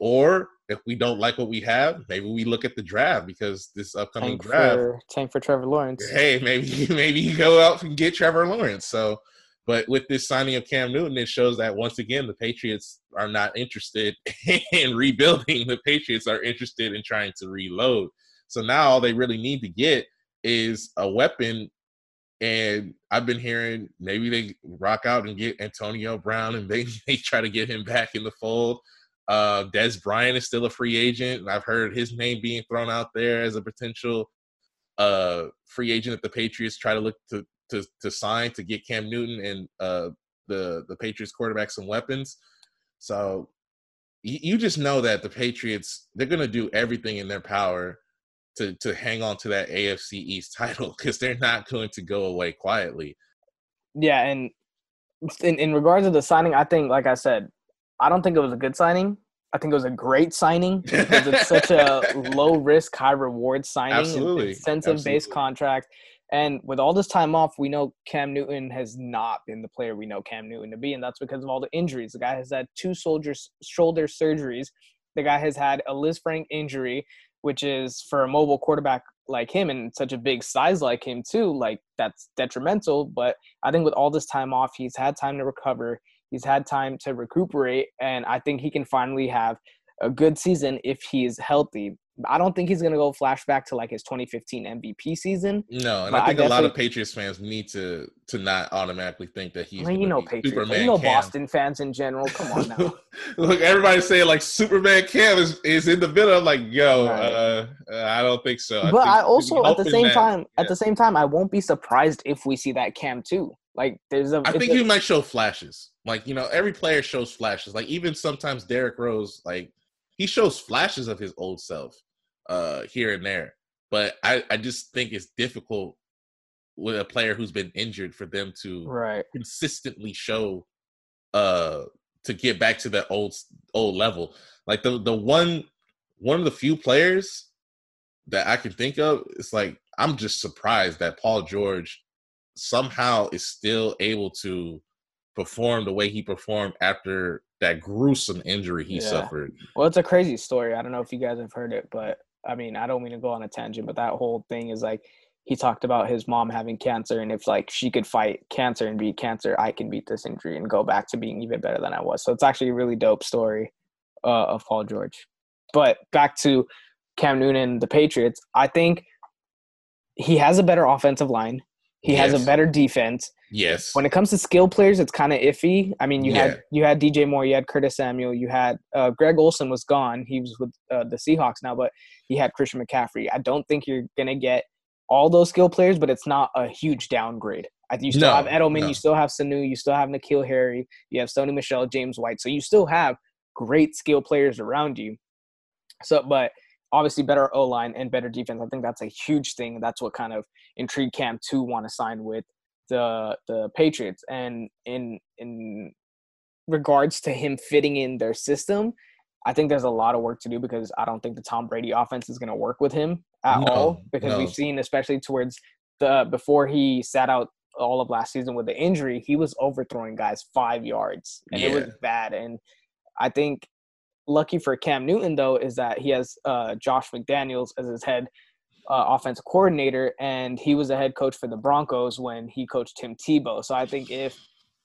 [SPEAKER 1] Or if we don't like what we have, maybe we look at the draft because this upcoming
[SPEAKER 3] Tank
[SPEAKER 1] draft,
[SPEAKER 3] for tank for Trevor Lawrence.
[SPEAKER 1] hey, maybe maybe you go out and get Trevor Lawrence. So, but with this signing of Cam Newton, it shows that once again the Patriots are not interested in rebuilding. The Patriots are interested in trying to reload. So now all they really need to get is a weapon. And I've been hearing maybe they rock out and get Antonio Brown and they, they try to get him back in the fold. Uh, Dez Bryant is still a free agent, I've heard his name being thrown out there as a potential uh, free agent that the Patriots try to look to to, to sign to get Cam Newton and uh, the the Patriots quarterback some weapons. So you, you just know that the Patriots they're going to do everything in their power to to hang on to that AFC East title because they're not going to go away quietly.
[SPEAKER 3] Yeah, and in, in regards to the signing, I think, like I said, I don't think it was a good signing. I think it was a great signing because it's such a low risk, high reward signing,
[SPEAKER 1] Absolutely.
[SPEAKER 3] incentive based contract. And with all this time off, we know Cam Newton has not been the player we know Cam Newton to be, and that's because of all the injuries. The guy has had two soldiers shoulder surgeries. The guy has had a Lisfranc injury, which is for a mobile quarterback like him and such a big size like him too. Like that's detrimental. But I think with all this time off, he's had time to recover. He's had time to recuperate, and I think he can finally have a good season if he is healthy. I don't think he's gonna go flashback to like his 2015 MVP season.
[SPEAKER 1] No, and I
[SPEAKER 3] I
[SPEAKER 1] think a lot of Patriots fans need to to not automatically think that he's
[SPEAKER 3] Well, you know Patriots,
[SPEAKER 1] Superman
[SPEAKER 3] you know
[SPEAKER 1] Cam.
[SPEAKER 3] Boston fans in general. Come on now.
[SPEAKER 1] Look, everybody's saying like Superman Cam is, is in the middle. I'm like, yo,
[SPEAKER 3] Right.
[SPEAKER 1] uh, uh, I don't think so.
[SPEAKER 3] but
[SPEAKER 1] think
[SPEAKER 3] I also at the same
[SPEAKER 1] that-
[SPEAKER 3] time
[SPEAKER 1] yeah.
[SPEAKER 3] at the same time I won't be surprised if we see that Cam too. Like there's a
[SPEAKER 1] I think
[SPEAKER 3] a-
[SPEAKER 1] he might show flashes. Like you know, every player shows flashes. Like even sometimes Derrick Rose, like he shows flashes of his old self uh here and there. But I I just think it's difficult with a player who's been injured for them to
[SPEAKER 3] right.
[SPEAKER 1] consistently show uh to get back to that old old level. Like the the one one of the few players that I can think of, it's like I'm just surprised that Paul George somehow is still able to perform the way he performed after that gruesome injury he
[SPEAKER 3] Yeah.
[SPEAKER 1] suffered.
[SPEAKER 3] Well, it's a crazy story. I don't know if you guys have heard it, but I mean, I don't mean to go on a tangent, but that whole thing is like he talked about his mom having cancer, and if like she could fight cancer and beat cancer, I can beat this injury and go back to being even better than I was. So it's actually a really dope story uh, of Paul George. But back to Cam Newton, the Patriots. I think he has a better offensive line. He has a better defense.
[SPEAKER 1] Yes.
[SPEAKER 3] When it comes to skill players, it's kind of iffy. I mean, you
[SPEAKER 1] Yeah.
[SPEAKER 3] had you had DJ Moore, you had Curtis Samuel, you had uh, Greg Olsen was gone. He was with uh, the Seahawks now, but he had Christian McCaffrey. I don't think you're gonna get all those skill players, but it's not a huge downgrade. You still
[SPEAKER 1] No,
[SPEAKER 3] have Edelman,
[SPEAKER 1] no.
[SPEAKER 3] you still have Sanu, you still have N'Keal Harry, you have Sony Michel, James White. So you still have great skill players around you. So, but obviously better O line and better defense. I think that's a huge thing. That's what kind of intrigued Cam to want to sign with the the Patriots. And in in regards to him fitting in their system, I think there's a lot of work to do because I don't think the Tom Brady offense is going to work with him at
[SPEAKER 1] No,
[SPEAKER 3] all. Because
[SPEAKER 1] no.
[SPEAKER 3] we've seen, especially towards the before he sat out all of last season with the injury, he was overthrowing guys five yards, and it was bad. And I think lucky for Cam Newton though is that he has uh, Josh McDaniels as his head uh, offensive coordinator, and he was the head coach for the Broncos when he coached Tim Tebow. So I think if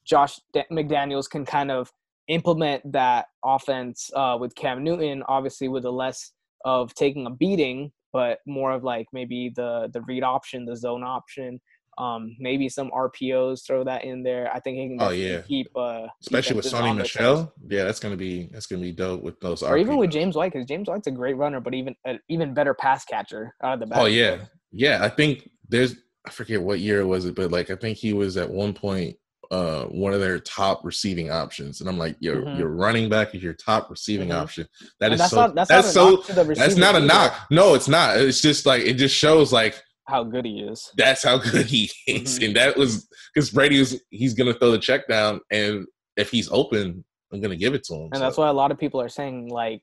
[SPEAKER 3] Josh Da- McDaniels can kind of implement that offense uh, with Cam Newton, obviously with a less of taking a beating, but more of like maybe the the read option, the zone option, um, maybe some RPOs, throw that in there. I think he can
[SPEAKER 1] Oh, yeah.
[SPEAKER 3] keep uh,
[SPEAKER 1] Especially with
[SPEAKER 3] Sony.
[SPEAKER 1] Michel. Yeah, that's gonna be that's gonna be dope with those
[SPEAKER 3] or even with James White, because James White's a great runner, but even an even better pass catcher out of the back.
[SPEAKER 1] Oh yeah, yeah. I think there's I forget what year it was it, but like I think he was at one point uh one of their top receiving options, and I'm like, your
[SPEAKER 3] Mhm.
[SPEAKER 1] your running back is your top receiving
[SPEAKER 3] Mhm.
[SPEAKER 1] option. That
[SPEAKER 3] And
[SPEAKER 1] is
[SPEAKER 3] that's
[SPEAKER 1] so.
[SPEAKER 3] not that's,
[SPEAKER 1] that's
[SPEAKER 3] not a
[SPEAKER 1] so.
[SPEAKER 3] knock to the
[SPEAKER 1] That's not a
[SPEAKER 3] either,
[SPEAKER 1] knock. No, it's not. It's just like it just shows like
[SPEAKER 3] How good he is.
[SPEAKER 1] that's how good he is,
[SPEAKER 3] Mhm.
[SPEAKER 1] and that was because Brady was he's gonna throw the check down, and if he's open, I'm gonna give it to him.
[SPEAKER 3] And that's why a lot of people are saying like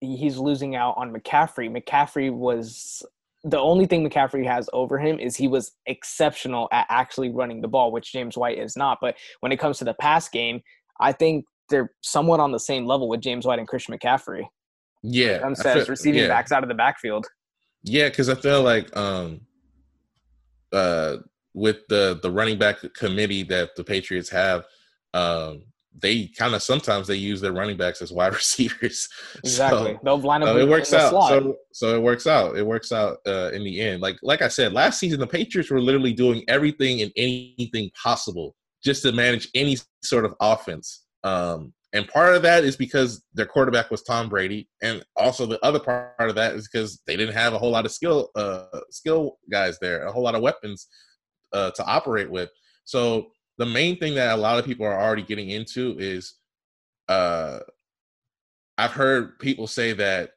[SPEAKER 3] he's losing out on McCaffrey. McCaffrey was the only thing McCaffrey has over him is he was exceptional at actually running the ball, which James White is not. But when it comes to the pass game, I think they're somewhat on the same level with James White and Christian McCaffrey.
[SPEAKER 1] yeah,
[SPEAKER 3] I'm says
[SPEAKER 1] feel-
[SPEAKER 3] receiving
[SPEAKER 1] yeah.
[SPEAKER 3] backs out of the backfield.
[SPEAKER 1] Yeah, because I feel like um uh with the the running back committee that the Patriots have, um, they kind of sometimes they use their running backs as wide receivers.
[SPEAKER 3] Exactly.
[SPEAKER 1] So,
[SPEAKER 3] They'll line up in-
[SPEAKER 1] it works out. So so it works out. It works out uh in the end. Like like I said, last season the Patriots were literally doing everything and anything possible just to manage any sort of offense. Um and part of that is because their quarterback was Tom Brady, and also the other part of that is because they didn't have a whole lot of skill, uh, skill guys there, a whole lot of weapons uh, to operate with. So the main thing that a lot of people are already getting into is, uh, I've heard people say that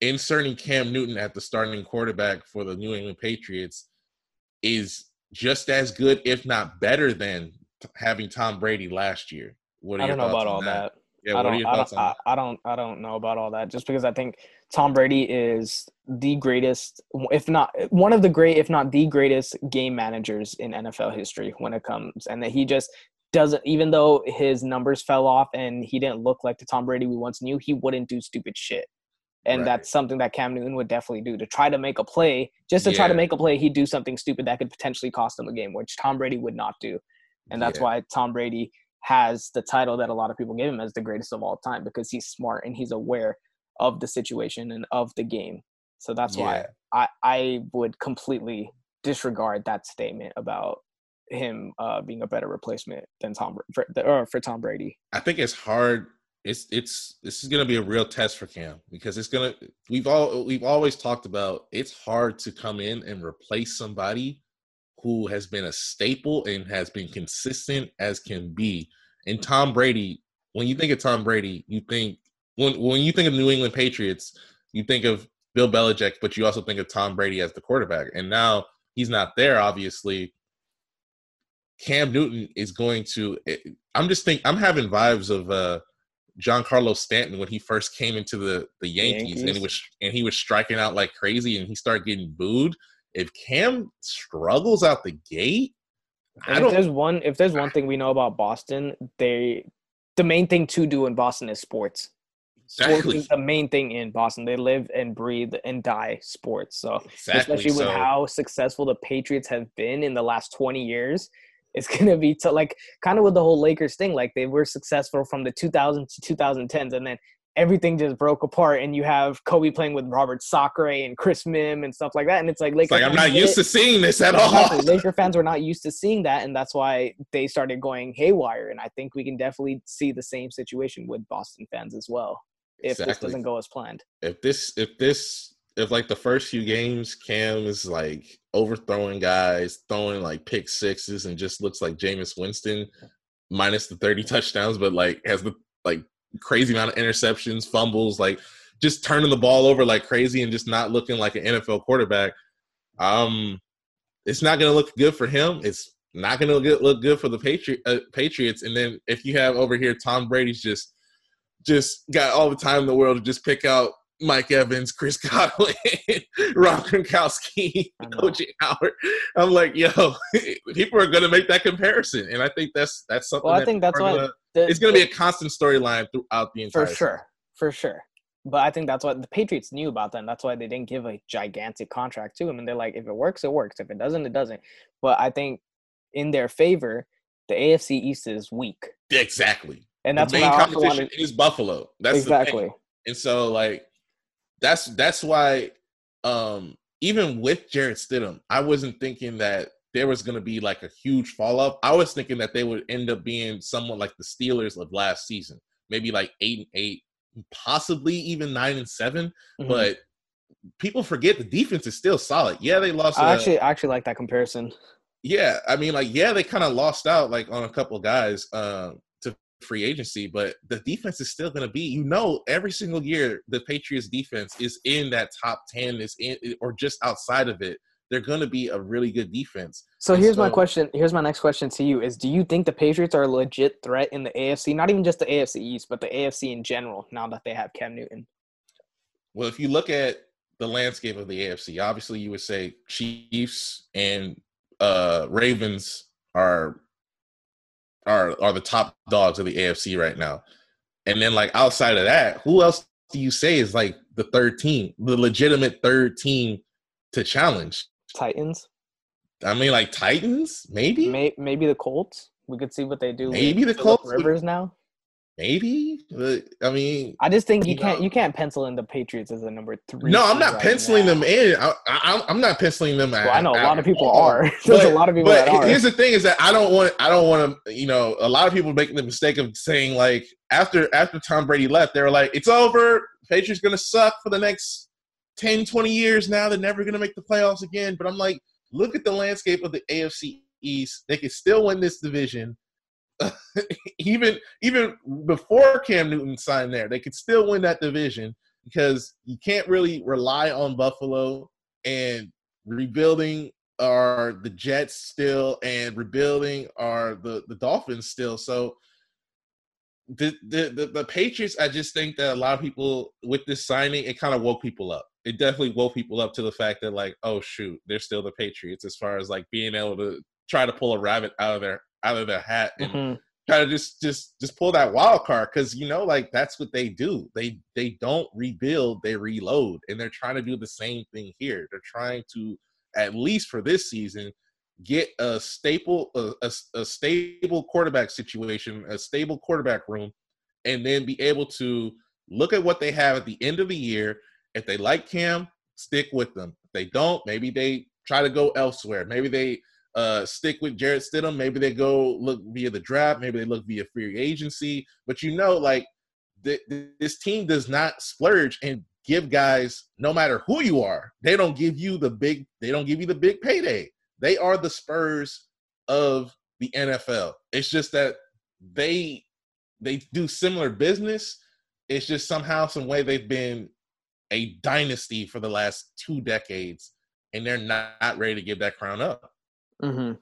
[SPEAKER 1] inserting Cam Newton at the starting quarterback for the New England Patriots is just as good, if not better, than having Tom Brady last year. What are
[SPEAKER 3] I don't know about all that.
[SPEAKER 1] Yeah,
[SPEAKER 3] I don't, I don't,
[SPEAKER 1] on
[SPEAKER 3] I,
[SPEAKER 1] that?
[SPEAKER 3] I don't, I don't know about all that. Just because I think Tom Brady is the greatest, if not one of the great, if not the greatest game managers in NFL history when it comes, and that he just doesn't. Even though his numbers fell off and he didn't look like the Tom Brady we once knew, he wouldn't do stupid shit. And
[SPEAKER 1] Right.
[SPEAKER 3] that's something that Cam Newton would definitely do to try to make a play. Just to try to make a play, he'd do something stupid that could potentially cost him a game, which Tom Brady would not do. And that's
[SPEAKER 1] Yeah.
[SPEAKER 3] why Tom Brady has the title that a lot of people give him as the greatest of all time because he's smart and he's aware of the situation and of the game. So that's why I, I would completely disregard that statement about him uh, being a better replacement than Tom for, or for Tom Brady.
[SPEAKER 1] I think it's hard it's it's this is gonna be a real test for Cam because it's gonna we've all we've always talked about it's hard to come in and replace somebody who has been a staple and has been consistent as can be. And Tom Brady, when you think of Tom Brady, you think when when you think of New England Patriots, you think of Bill Belichick, but you also think of Tom Brady as the quarterback. And now he's not there, obviously. Cam Newton is going to. I'm just think I'm having vibes of uh Carlos Stanton when he first came into the the Yankees, and he was and he was striking out like crazy, and he started getting booed. If Cam struggles out the gate, I
[SPEAKER 3] if
[SPEAKER 1] don't.
[SPEAKER 3] there's one if there's one thing we know about Boston, they the main thing to do in Boston is sports. Sports
[SPEAKER 1] Exactly.
[SPEAKER 3] is the main thing in Boston. They live and breathe and die sports. So
[SPEAKER 1] Exactly.
[SPEAKER 3] especially with
[SPEAKER 1] So-
[SPEAKER 3] how successful the Patriots have been in the last 20 years. It's gonna be to like kind of with the whole Lakers thing. Like they were successful from the 2000s to 2010s, and then everything just broke apart. And you have Kobe playing with Robert Sacre and Chris Mim and stuff like that. And it's like
[SPEAKER 1] It's like I'm not used
[SPEAKER 3] it.
[SPEAKER 1] to seeing this at all.
[SPEAKER 3] Laker fans were not used to seeing that, and that's why they started going haywire. And I think we can definitely see the same situation with Boston fans as well if this doesn't go as planned.
[SPEAKER 1] if this if this if like the first few games Cam is like overthrowing guys, throwing like pick sixes and just looks like Jameis Winston minus the 30 touchdowns, but like has the like crazy amount of interceptions, fumbles, like just turning the ball over like crazy and just not looking like an NFL quarterback. Um it's not going to look good for him. It's not going to look, good for the uh, Patriots. And then if you have over here Tom Brady's just just got all the time in the world to just pick out Mike Evans, Chris Godwin, Rob Gronkowski. OJ Howard. I'm like, yo, people are gonna make that comparison, and I think that's that's something.
[SPEAKER 3] Well, I
[SPEAKER 1] that
[SPEAKER 3] think that's why
[SPEAKER 1] gonna-
[SPEAKER 3] the-
[SPEAKER 1] it's gonna be a constant storyline throughout the entire.
[SPEAKER 3] for sure, for sure. But I think that's what the Patriots knew about them. That's why they didn't give a gigantic contract to him. And they're like, if it works, it works. If it doesn't, it doesn't. But I think in their favor, the AFC East is weak,
[SPEAKER 1] Exactly.
[SPEAKER 3] and that's
[SPEAKER 1] the
[SPEAKER 3] what
[SPEAKER 1] main competition is Buffalo. That's
[SPEAKER 3] exactly.
[SPEAKER 1] And so like that's that's why um even with Jarrett Stidham, I wasn't thinking that there was gonna be like a huge fall off. I was thinking that they would end up being somewhat like the Steelers of last season. Maybe like eight and eight, possibly even nine and 7
[SPEAKER 3] Mhm.
[SPEAKER 1] But people forget the defense is still solid. Yeah, they lost
[SPEAKER 3] I
[SPEAKER 1] uh,
[SPEAKER 3] actually, I actually like that comparison.
[SPEAKER 1] yeah, I mean, like, yeah, they kind of lost out like on a couple guys um, to free agency, but the defense is still going to be. You know, every single year the Patriots defense is in that top ten, is in or just outside of it. They're going to be a really good defense.
[SPEAKER 3] So
[SPEAKER 1] And
[SPEAKER 3] here's my question. Here's my next question to you: Is do you think the Patriots are a legit threat in the AFC? Not even just the AFC East, but the AFC in general. Now that they have Cam Newton,
[SPEAKER 1] Well, if you look at the landscape of the AFC, obviously you would say Chiefs and uh, Ravens are are are the top dogs of the AFC right now. And then like outside of that, who else do you say is like the third team, the legitimate third team to challenge?
[SPEAKER 3] Titans,
[SPEAKER 1] I mean, like Titans, maybe,
[SPEAKER 3] may, maybe the Colts. We could see what they do. with
[SPEAKER 1] Maybe the
[SPEAKER 3] Phillip
[SPEAKER 1] Colts
[SPEAKER 3] Rivers now.
[SPEAKER 1] maybe. But, I mean,
[SPEAKER 3] I just think you
[SPEAKER 1] You
[SPEAKER 3] can't
[SPEAKER 1] know-
[SPEAKER 3] you can't pencil in the Patriots as a number three.
[SPEAKER 1] no, I'm not
[SPEAKER 3] right
[SPEAKER 1] penciling
[SPEAKER 3] now.
[SPEAKER 1] them in. I, I, I'm not penciling them.
[SPEAKER 3] Well, I know a lot of people are. There's a lot of people
[SPEAKER 1] but
[SPEAKER 3] that are.
[SPEAKER 1] here's the thing: is that I don't want, I don't want to, you know, a lot of people make the mistake of saying like after after Tom Brady left, they were like, it's over. Patriots gonna suck for the next 10, 20 years. Now they're never gonna make the playoffs again. But I'm like, look at the landscape of the AFC East. They can still win this division. even even before Cam Newton signed there, they could still win that division because you can't really rely on Buffalo and rebuilding are the Jets still and rebuilding are the the Dolphins still. So the the, the Patriots, I just think that a lot of people with this signing, it kind of woke people up. It definitely woke people up to the fact that like, oh shoot, they're still the Patriots as far as like being able to try to pull a rabbit out of their out of their hat and
[SPEAKER 3] Mhm.
[SPEAKER 1] try to just just just pull that wild card because you know like that's what they do they they don't rebuild they reload and they're trying to do the same thing here they're trying to at least for this season get a staple a, a, a stable quarterback situation a stable quarterback room and then be able to look at what they have at the end of the year if they like cam stick with them if they don't maybe they try to go elsewhere maybe they uh, stick with Jarrett Stidham. Maybe they go look via the draft. Maybe they look via free agency. But you know, like th- th- this team does not splurge and give guys, no matter who you are, they don't give you the big, they don't give you the big payday. They are the Spurs of the NFL. It's just that they they do similar business. It's just somehow, some way they've been a dynasty for the last two decades, and they're not ready to give that crown up.
[SPEAKER 3] hmm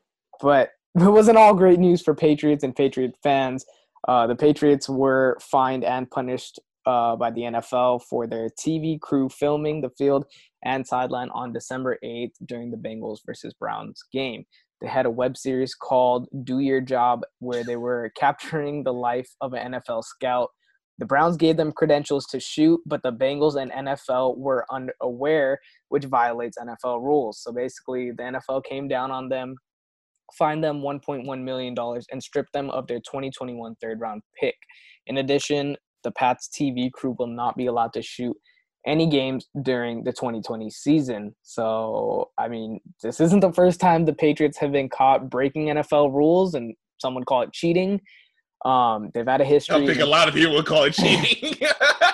[SPEAKER 3] But it wasn't all great news for Patriots and Patriot fans. Uh, the Patriots were fined and punished uh, by the NFL for their TV crew filming the field and sideline on December 8th during the Bengals versus Browns game. They had a web series called Do Your Job where they were capturing the life of an NFL scout. The Browns gave them credentials to shoot, but the Bengals and NFL were unaware, which violates NFL rules. So basically, the NFL came down on them, fined them $1.1 million, and stripped them of their 2021 third round pick. In addition, the Pats TV crew will not be allowed to shoot any games during the 2020 season. So, I mean, this isn't the first time the Patriots have been caught breaking NFL rules, and someone call it cheating. Um, they've had a history.
[SPEAKER 1] I think a lot of people would call it cheating.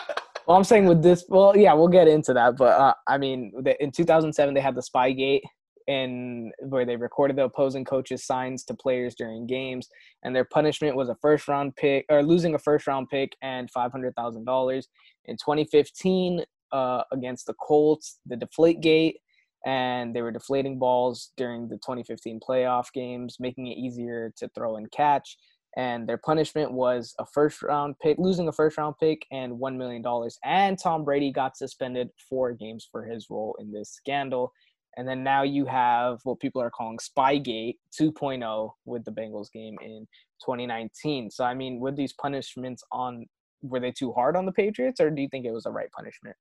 [SPEAKER 3] Well, I'm saying with this, well, yeah, we'll get into that. But uh, I mean, the, in 2007, they had the Spygate, and where they recorded the opposing coaches' signs to players during games, and their punishment was a first round pick or losing a first round pick and five hundred thousand dollars. In 2015, uh, against the Colts, the Deflate Gate, and they were deflating balls during the 2015 playoff games, making it easier to throw and catch and their punishment was a first round pick, losing a first round pick, and $1 million. And Tom Brady got suspended four games for his role in this scandal. And then now you have what people are calling Spygate 2.0 with the Bengals game in 2019. So, I mean, with these punishments on, were they too hard on the Patriots, or do you think it was the right punishment?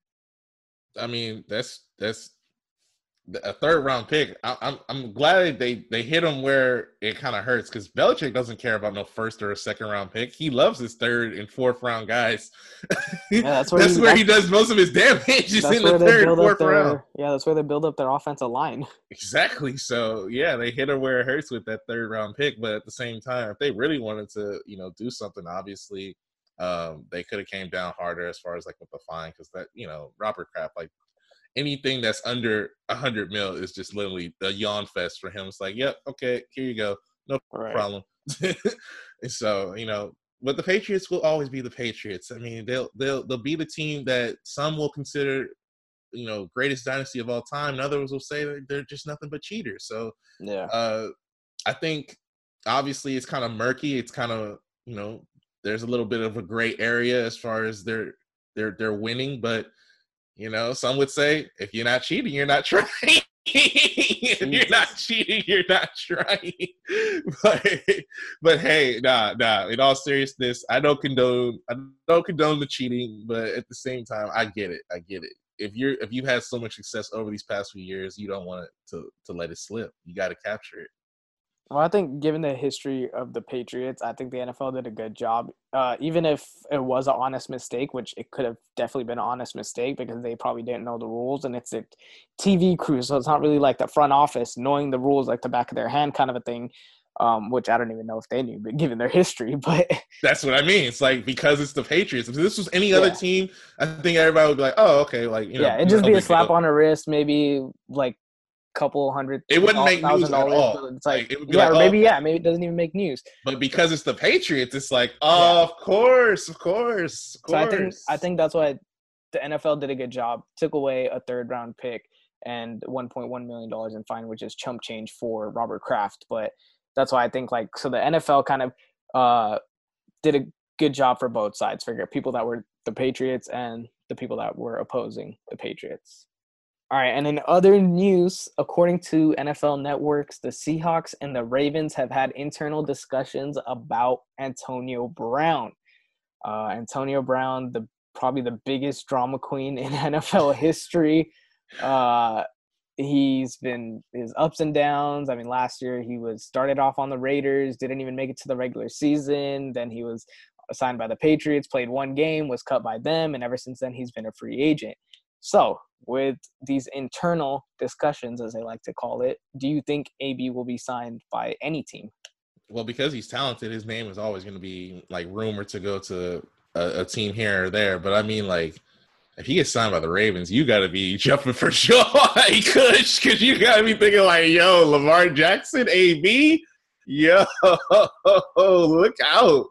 [SPEAKER 1] I mean, that's that's a third round pick. I, I'm I'm glad they they hit him where it kind of hurts because Belichick doesn't care about no first or a second round pick. He loves his third and fourth round guys.
[SPEAKER 3] Yeah, that's where
[SPEAKER 1] that's
[SPEAKER 3] he-
[SPEAKER 1] where he does most of his damage. Is
[SPEAKER 3] That's
[SPEAKER 1] in the third,
[SPEAKER 3] build up
[SPEAKER 1] round.
[SPEAKER 3] their, yeah, that's where they build up their offensive line.
[SPEAKER 1] Exactly. So yeah, they hit her where it hurts with that third round pick. But at the same time, if they really wanted to, you know, do something, obviously, um, they could have came down harder as far as like with the fine, because that, you know, Robert Kraft, like anything that's under a hundred mil is just literally a yawn fest for him. It's like, yep, okay, here you go, no
[SPEAKER 3] Right.
[SPEAKER 1] problem. and so, you know, but the Patriots will always be the Patriots. I mean, they'll they'll they'll be the team that some will consider, you know, greatest dynasty of all time, and others will say that they're just nothing but cheaters. So,
[SPEAKER 3] Yeah.
[SPEAKER 1] uh, I think obviously it's kind of murky. It's kind of you know, there's a little bit of a gray area as far as they're they're they're winning, but you know, some would say if you're not cheating, you're not trying. if you're not cheating, you're not trying. but but hey, nah, nah. In all seriousness, I don't condone I don't condone the cheating, but at the same time, I get it. I get it. If you're if you've had so much success over these past few years, you don't want it to to let it slip. You got to capture it.
[SPEAKER 3] Well, I think given the history of the Patriots, I think the NFL did a good job. Uh, even if it was an honest mistake, which it could have definitely been an honest mistake because they probably didn't know the rules, and it's a TV crew, so it's not really like the front office knowing the rules like the back of their hand kind of a thing. Um, which I don't even know if they knew, but given their history, but
[SPEAKER 1] That's what I mean. It's like because it's the Patriots. If this was any other
[SPEAKER 3] Yeah.
[SPEAKER 1] team, I think everybody would be like, "Oh, okay." Like, you know,
[SPEAKER 3] yeah, it'd just be a slap
[SPEAKER 1] deal.
[SPEAKER 3] on the wrist, maybe like couple hundred.
[SPEAKER 1] It wouldn't make news at all.
[SPEAKER 3] It's like,
[SPEAKER 1] Like, it
[SPEAKER 3] yeah,
[SPEAKER 1] like,
[SPEAKER 3] or maybe
[SPEAKER 1] oh.
[SPEAKER 3] yeah, maybe it doesn't even make news.
[SPEAKER 1] But because it's the Patriots, it's like, oh, of course, of course, of
[SPEAKER 3] So
[SPEAKER 1] course.
[SPEAKER 3] I think I think that's why the NFL did a good job. Took away a third round pick and 1.1 million dollars in fine, which is chump change for Robert Kraft. But that's why I think like so the NFL kind of uh, did a good job for both sides, for people that were the Patriots and the people that were opposing the Patriots. All right, and in other news, according to NFL networks, the Seahawks and the Ravens have had internal discussions about Antonio Brown. Uh, Antonio Brown, the probably the biggest drama queen in NFL history. Uh, he's been his ups and downs. I mean, last year he was started off on the Raiders, didn't even make it to the regular season. Then he was signed by the Patriots, played one game, was cut by them, and ever since then he's been a free agent. So, with these internal discussions, as they like to call it, do you think AB will be signed by any team?
[SPEAKER 1] well, because he's talented, his name is always going to be like rumored to go to a, a team here or there. But I mean, like, if he gets signed by the Ravens, you got to be jumping for joy, Kush, because you got to be thinking like, yo, Lamar Jackson, AB, yo, look out.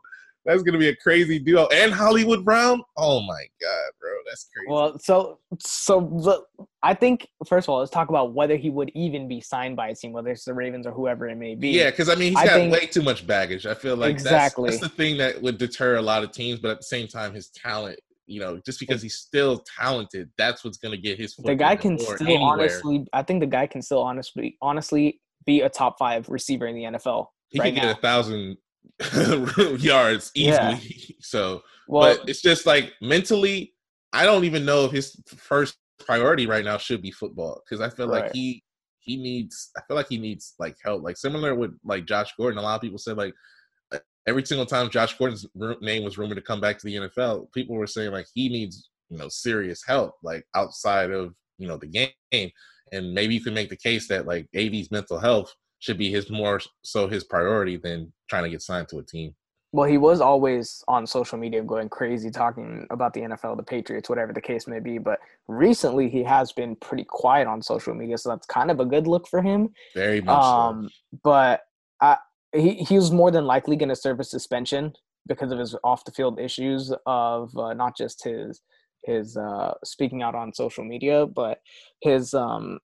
[SPEAKER 1] That's gonna be a crazy duo, and Hollywood Brown. Oh my god, bro, that's crazy.
[SPEAKER 3] Well, so so the, I think first of all, let's talk about whether he would even be signed by a team, whether it's the Ravens or whoever it may be.
[SPEAKER 1] Yeah, because I mean, he's
[SPEAKER 3] I
[SPEAKER 1] got
[SPEAKER 3] think-
[SPEAKER 1] way too much baggage. I feel like
[SPEAKER 3] Exactly.
[SPEAKER 1] that's, that's the thing that would deter a lot of teams, but at the same time, his talent. You know, just because he's still talented, that's what's gonna get his.
[SPEAKER 3] the guy can
[SPEAKER 1] door
[SPEAKER 3] still
[SPEAKER 1] anywhere.
[SPEAKER 3] honestly, I think the guy can still honestly, honestly be a top five receiver in the NFL.
[SPEAKER 1] he
[SPEAKER 3] right
[SPEAKER 1] could get
[SPEAKER 3] now.
[SPEAKER 1] a thousand yards easily.
[SPEAKER 3] Yeah.
[SPEAKER 1] So,
[SPEAKER 3] Well,
[SPEAKER 1] but it's just like mentally, I don't even know if his first priority right now should be football because I feel like he he needs. I feel like he needs like help, like similar with like Josh Gordon. A lot of people said like every single time Josh Gordon's name was rumored to come back to the NFL, people were saying like he needs you know serious help, like outside of you know the game, and maybe you can make the case that like AB's mental health should be his more so his priority than trying to get signed to a team.
[SPEAKER 3] well, he was always on social media going crazy talking about the NFL, the Patriots, whatever the case may be. But recently, he has been pretty quiet on social media, so that's kind of a good look for him.
[SPEAKER 1] Very much. so.
[SPEAKER 3] Um, but I, he he was more than likely going to serve a suspension because of his off the field issues of uh, not just his his uh, speaking out on social media, but his um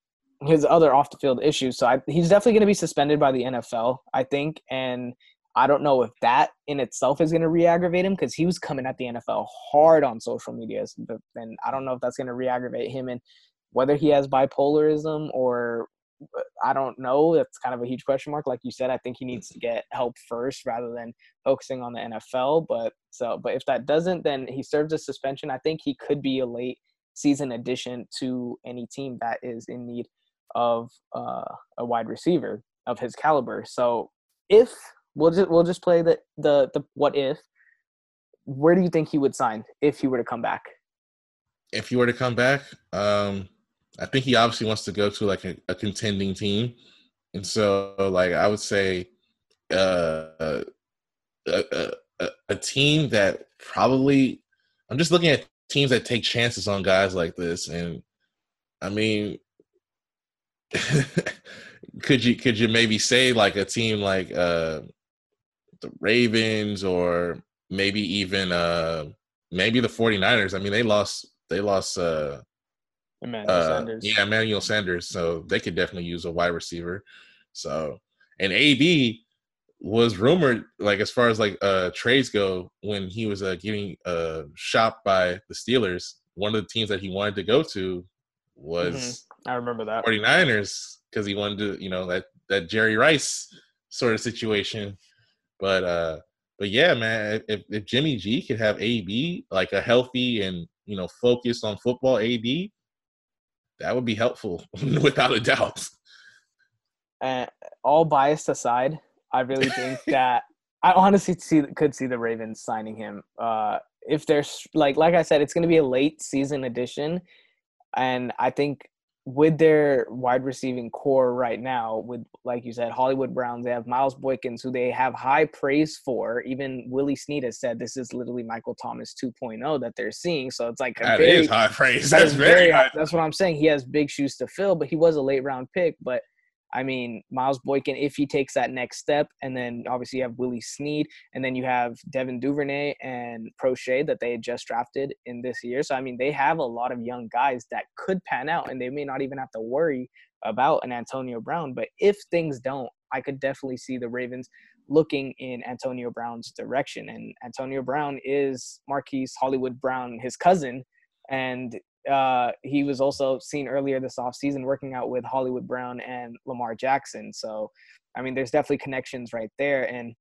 [SPEAKER 3] his other off the field issues. So I, he's definitely going to be suspended by the NFL, I think, and. I don't know if that in itself is going to re-aggravate him because he was coming at the NFL hard on social media, and I don't know if that's going to re-aggravate him and whether he has bipolarism or I don't know. That's kind of a huge question mark. Like you said, I think he needs to get help first rather than focusing on the NFL. But so, but if that doesn't, then he serves a suspension. I think he could be a late season addition to any team that is in need of uh, a wide receiver of his caliber. So if we'll just we'll just play the the the what if. Where do you think he would sign if he were to come back?
[SPEAKER 1] if he were to come back, um, I think he obviously wants to go to like a, a contending team, and so like I would say, uh, a, a, a, a team that probably I'm just looking at teams that take chances on guys like this, and I mean, could you could you maybe say like a team like uh the Ravens or maybe even uh maybe the 49ers. I mean, they lost they lost uh,
[SPEAKER 3] Emmanuel
[SPEAKER 1] uh
[SPEAKER 3] Sanders.
[SPEAKER 1] yeah, Emmanuel Sanders, so they could definitely use a wide receiver. So, and AB was rumored like as far as like uh trades go when he was uh getting uh shopped by the Steelers, one of the teams that he wanted to go to was
[SPEAKER 3] I remember that.
[SPEAKER 1] 49ers because he wanted to, you know, that that Jerry Rice sort of situation. But uh but yeah, man, if, if Jimmy G could have AB like a healthy and you know focused on football AB, that would be helpful without a doubt.
[SPEAKER 3] and all biased aside, I really think that I honestly see could see the Ravens signing him. Uh, if there's like like I said, it's going to be a late season addition, and I think with their wide receiving corps right now, with like you said, Hollywood Browns, they have Miles Boykins, who they have high praise for. Even Willie Snead has said this is literally Michael Thomas 2.0 that they're seeing. So it's like
[SPEAKER 1] That
[SPEAKER 3] very,
[SPEAKER 1] is high praise.
[SPEAKER 3] that
[SPEAKER 1] That's very high.
[SPEAKER 3] That's what I'm saying. He has big shoes to fill, but he was a late round pick. But I mean, Miles Boykin, if he takes that next step, and then obviously you have Willie Snead, and then you have Devin Duvernay and Proche that they had just drafted in this year. So I mean, they have a lot of young guys that could pan out, and they may not even have to worry about an Antonio Brown. But if things don't, I could definitely see the Ravens looking in Antonio Brown's direction. And Antonio Brown is Marquise Hollywood Brown, his cousin, and uh, he was also seen earlier this offseason working out with Hollywood Brown and Lamar Jackson. So, I mean, there's definitely connections right there. And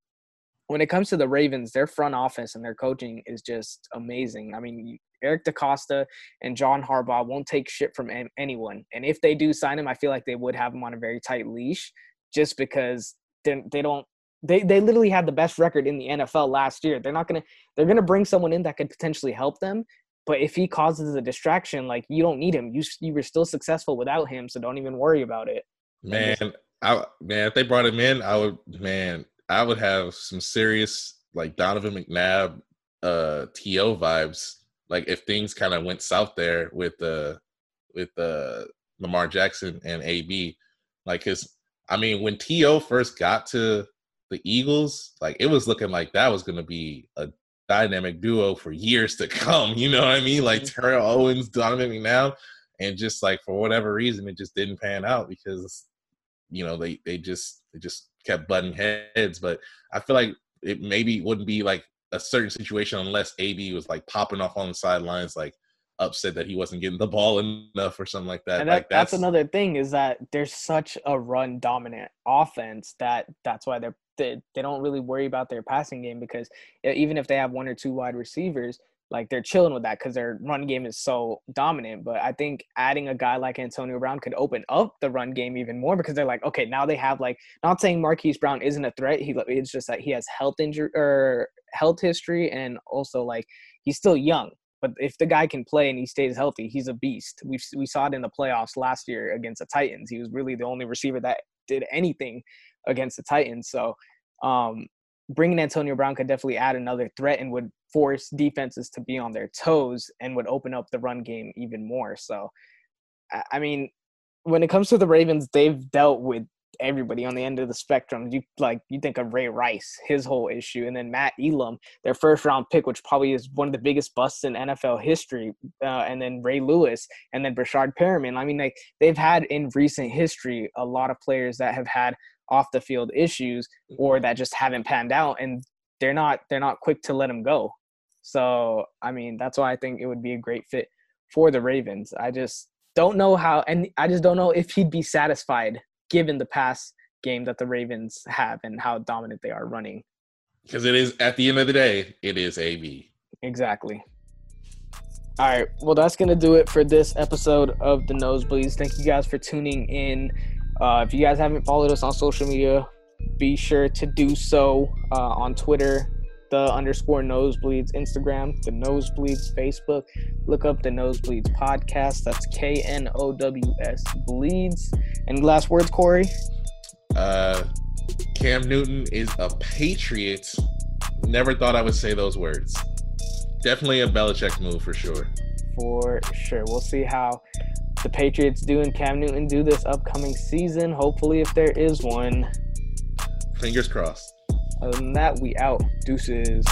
[SPEAKER 3] when it comes to the Ravens, their front office and their coaching is just amazing. I mean, Eric DeCosta and John Harbaugh won't take shit from anyone. And if they do sign him, I feel like they would have him on a very tight leash just because they, don't. They, they literally had the best record in the NFL last year. They're not gonna they're gonna bring someone in that could potentially help them, but if he causes a distraction, like you don't need him. You you were still successful without him, so don't even worry about it.
[SPEAKER 1] Man, I man, if they brought him in, I would man, I would have some serious like Donovan McNabb uh T.O. vibes. Like if things kind of went south there with the with the Lamar Jackson and AB, like his. I mean, when T.O. first got to the Eagles, like it was looking like that was going to be a dynamic duo for years to come. You know what I mean? Like
[SPEAKER 3] Mm-hmm.
[SPEAKER 1] Terrell Owens, Donovan McNabb, and just like for whatever reason, it just didn't pan out because you know they they just they just kept butting heads. But I feel like it maybe wouldn't be like a certain situation unless AB was like popping off on the sidelines, like upset that he wasn't getting the ball enough or something like that.
[SPEAKER 3] and that,
[SPEAKER 1] like
[SPEAKER 3] that's, another thing is that there's such a run dominant offense that that's why they're they, they don't really worry about their passing game because even if they have one or two wide receivers like they're chilling with that because their run game is so dominant but i think adding a guy like antonio brown could open up the run game even more because they're like okay now they have like not saying marquise brown isn't a threat he it's just that he has health injury or er, health history and also like he's still young but if the guy can play and he stays healthy, he's a beast. We we saw it in the playoffs last year against the Titans. He was really the only receiver that did anything against the Titans. So, um, bringing Antonio Brown could definitely add another threat and would force defenses to be on their toes and would open up the run game even more. So, I- mean, when it comes to the Ravens, they've dealt with everybody on the end of the spectrum. You like you think of Ray Rice, his whole issue, and then Matt Elam, their first round pick, which probably is one of the biggest busts in NFL history, uh, and then Ray Lewis, and then Breshad Perriman. I mean, like they've had in recent history a lot of players that have had off the field issues or mm-hmm. that just haven't panned out, and they're not they're not quick to let them go. So I mean, that's why I think it would be a great fit for the Ravens. I just don't know how, and I just don't know if he'd be satisfied given the pass game that the Ravens have and how dominant they are running.
[SPEAKER 1] because it is at the end of the day, it is AB.
[SPEAKER 3] Exactly. All right. Well, that's going to do it for this episode of The Knowsbleeds. Thank you guys for tuning in. Uh, if you guys haven't followed us on social media, be sure to do so uh, on Twitter, the underscore knowsbleeds, Instagram, the knowsbleeds, Facebook. Look up the knowsbleeds podcast. That's K N O W S bleeds. And last words, Cory?
[SPEAKER 1] Uh, Cam Newton is a Patriot. Never thought I would say those words. Definitely a Belichick move for sure.
[SPEAKER 3] for sure. We'll see how the Patriots do and Cam Newton do this upcoming season. Hopefully, if there is one.
[SPEAKER 1] Fingers crossed.
[SPEAKER 3] Other than that, we out. Deuces.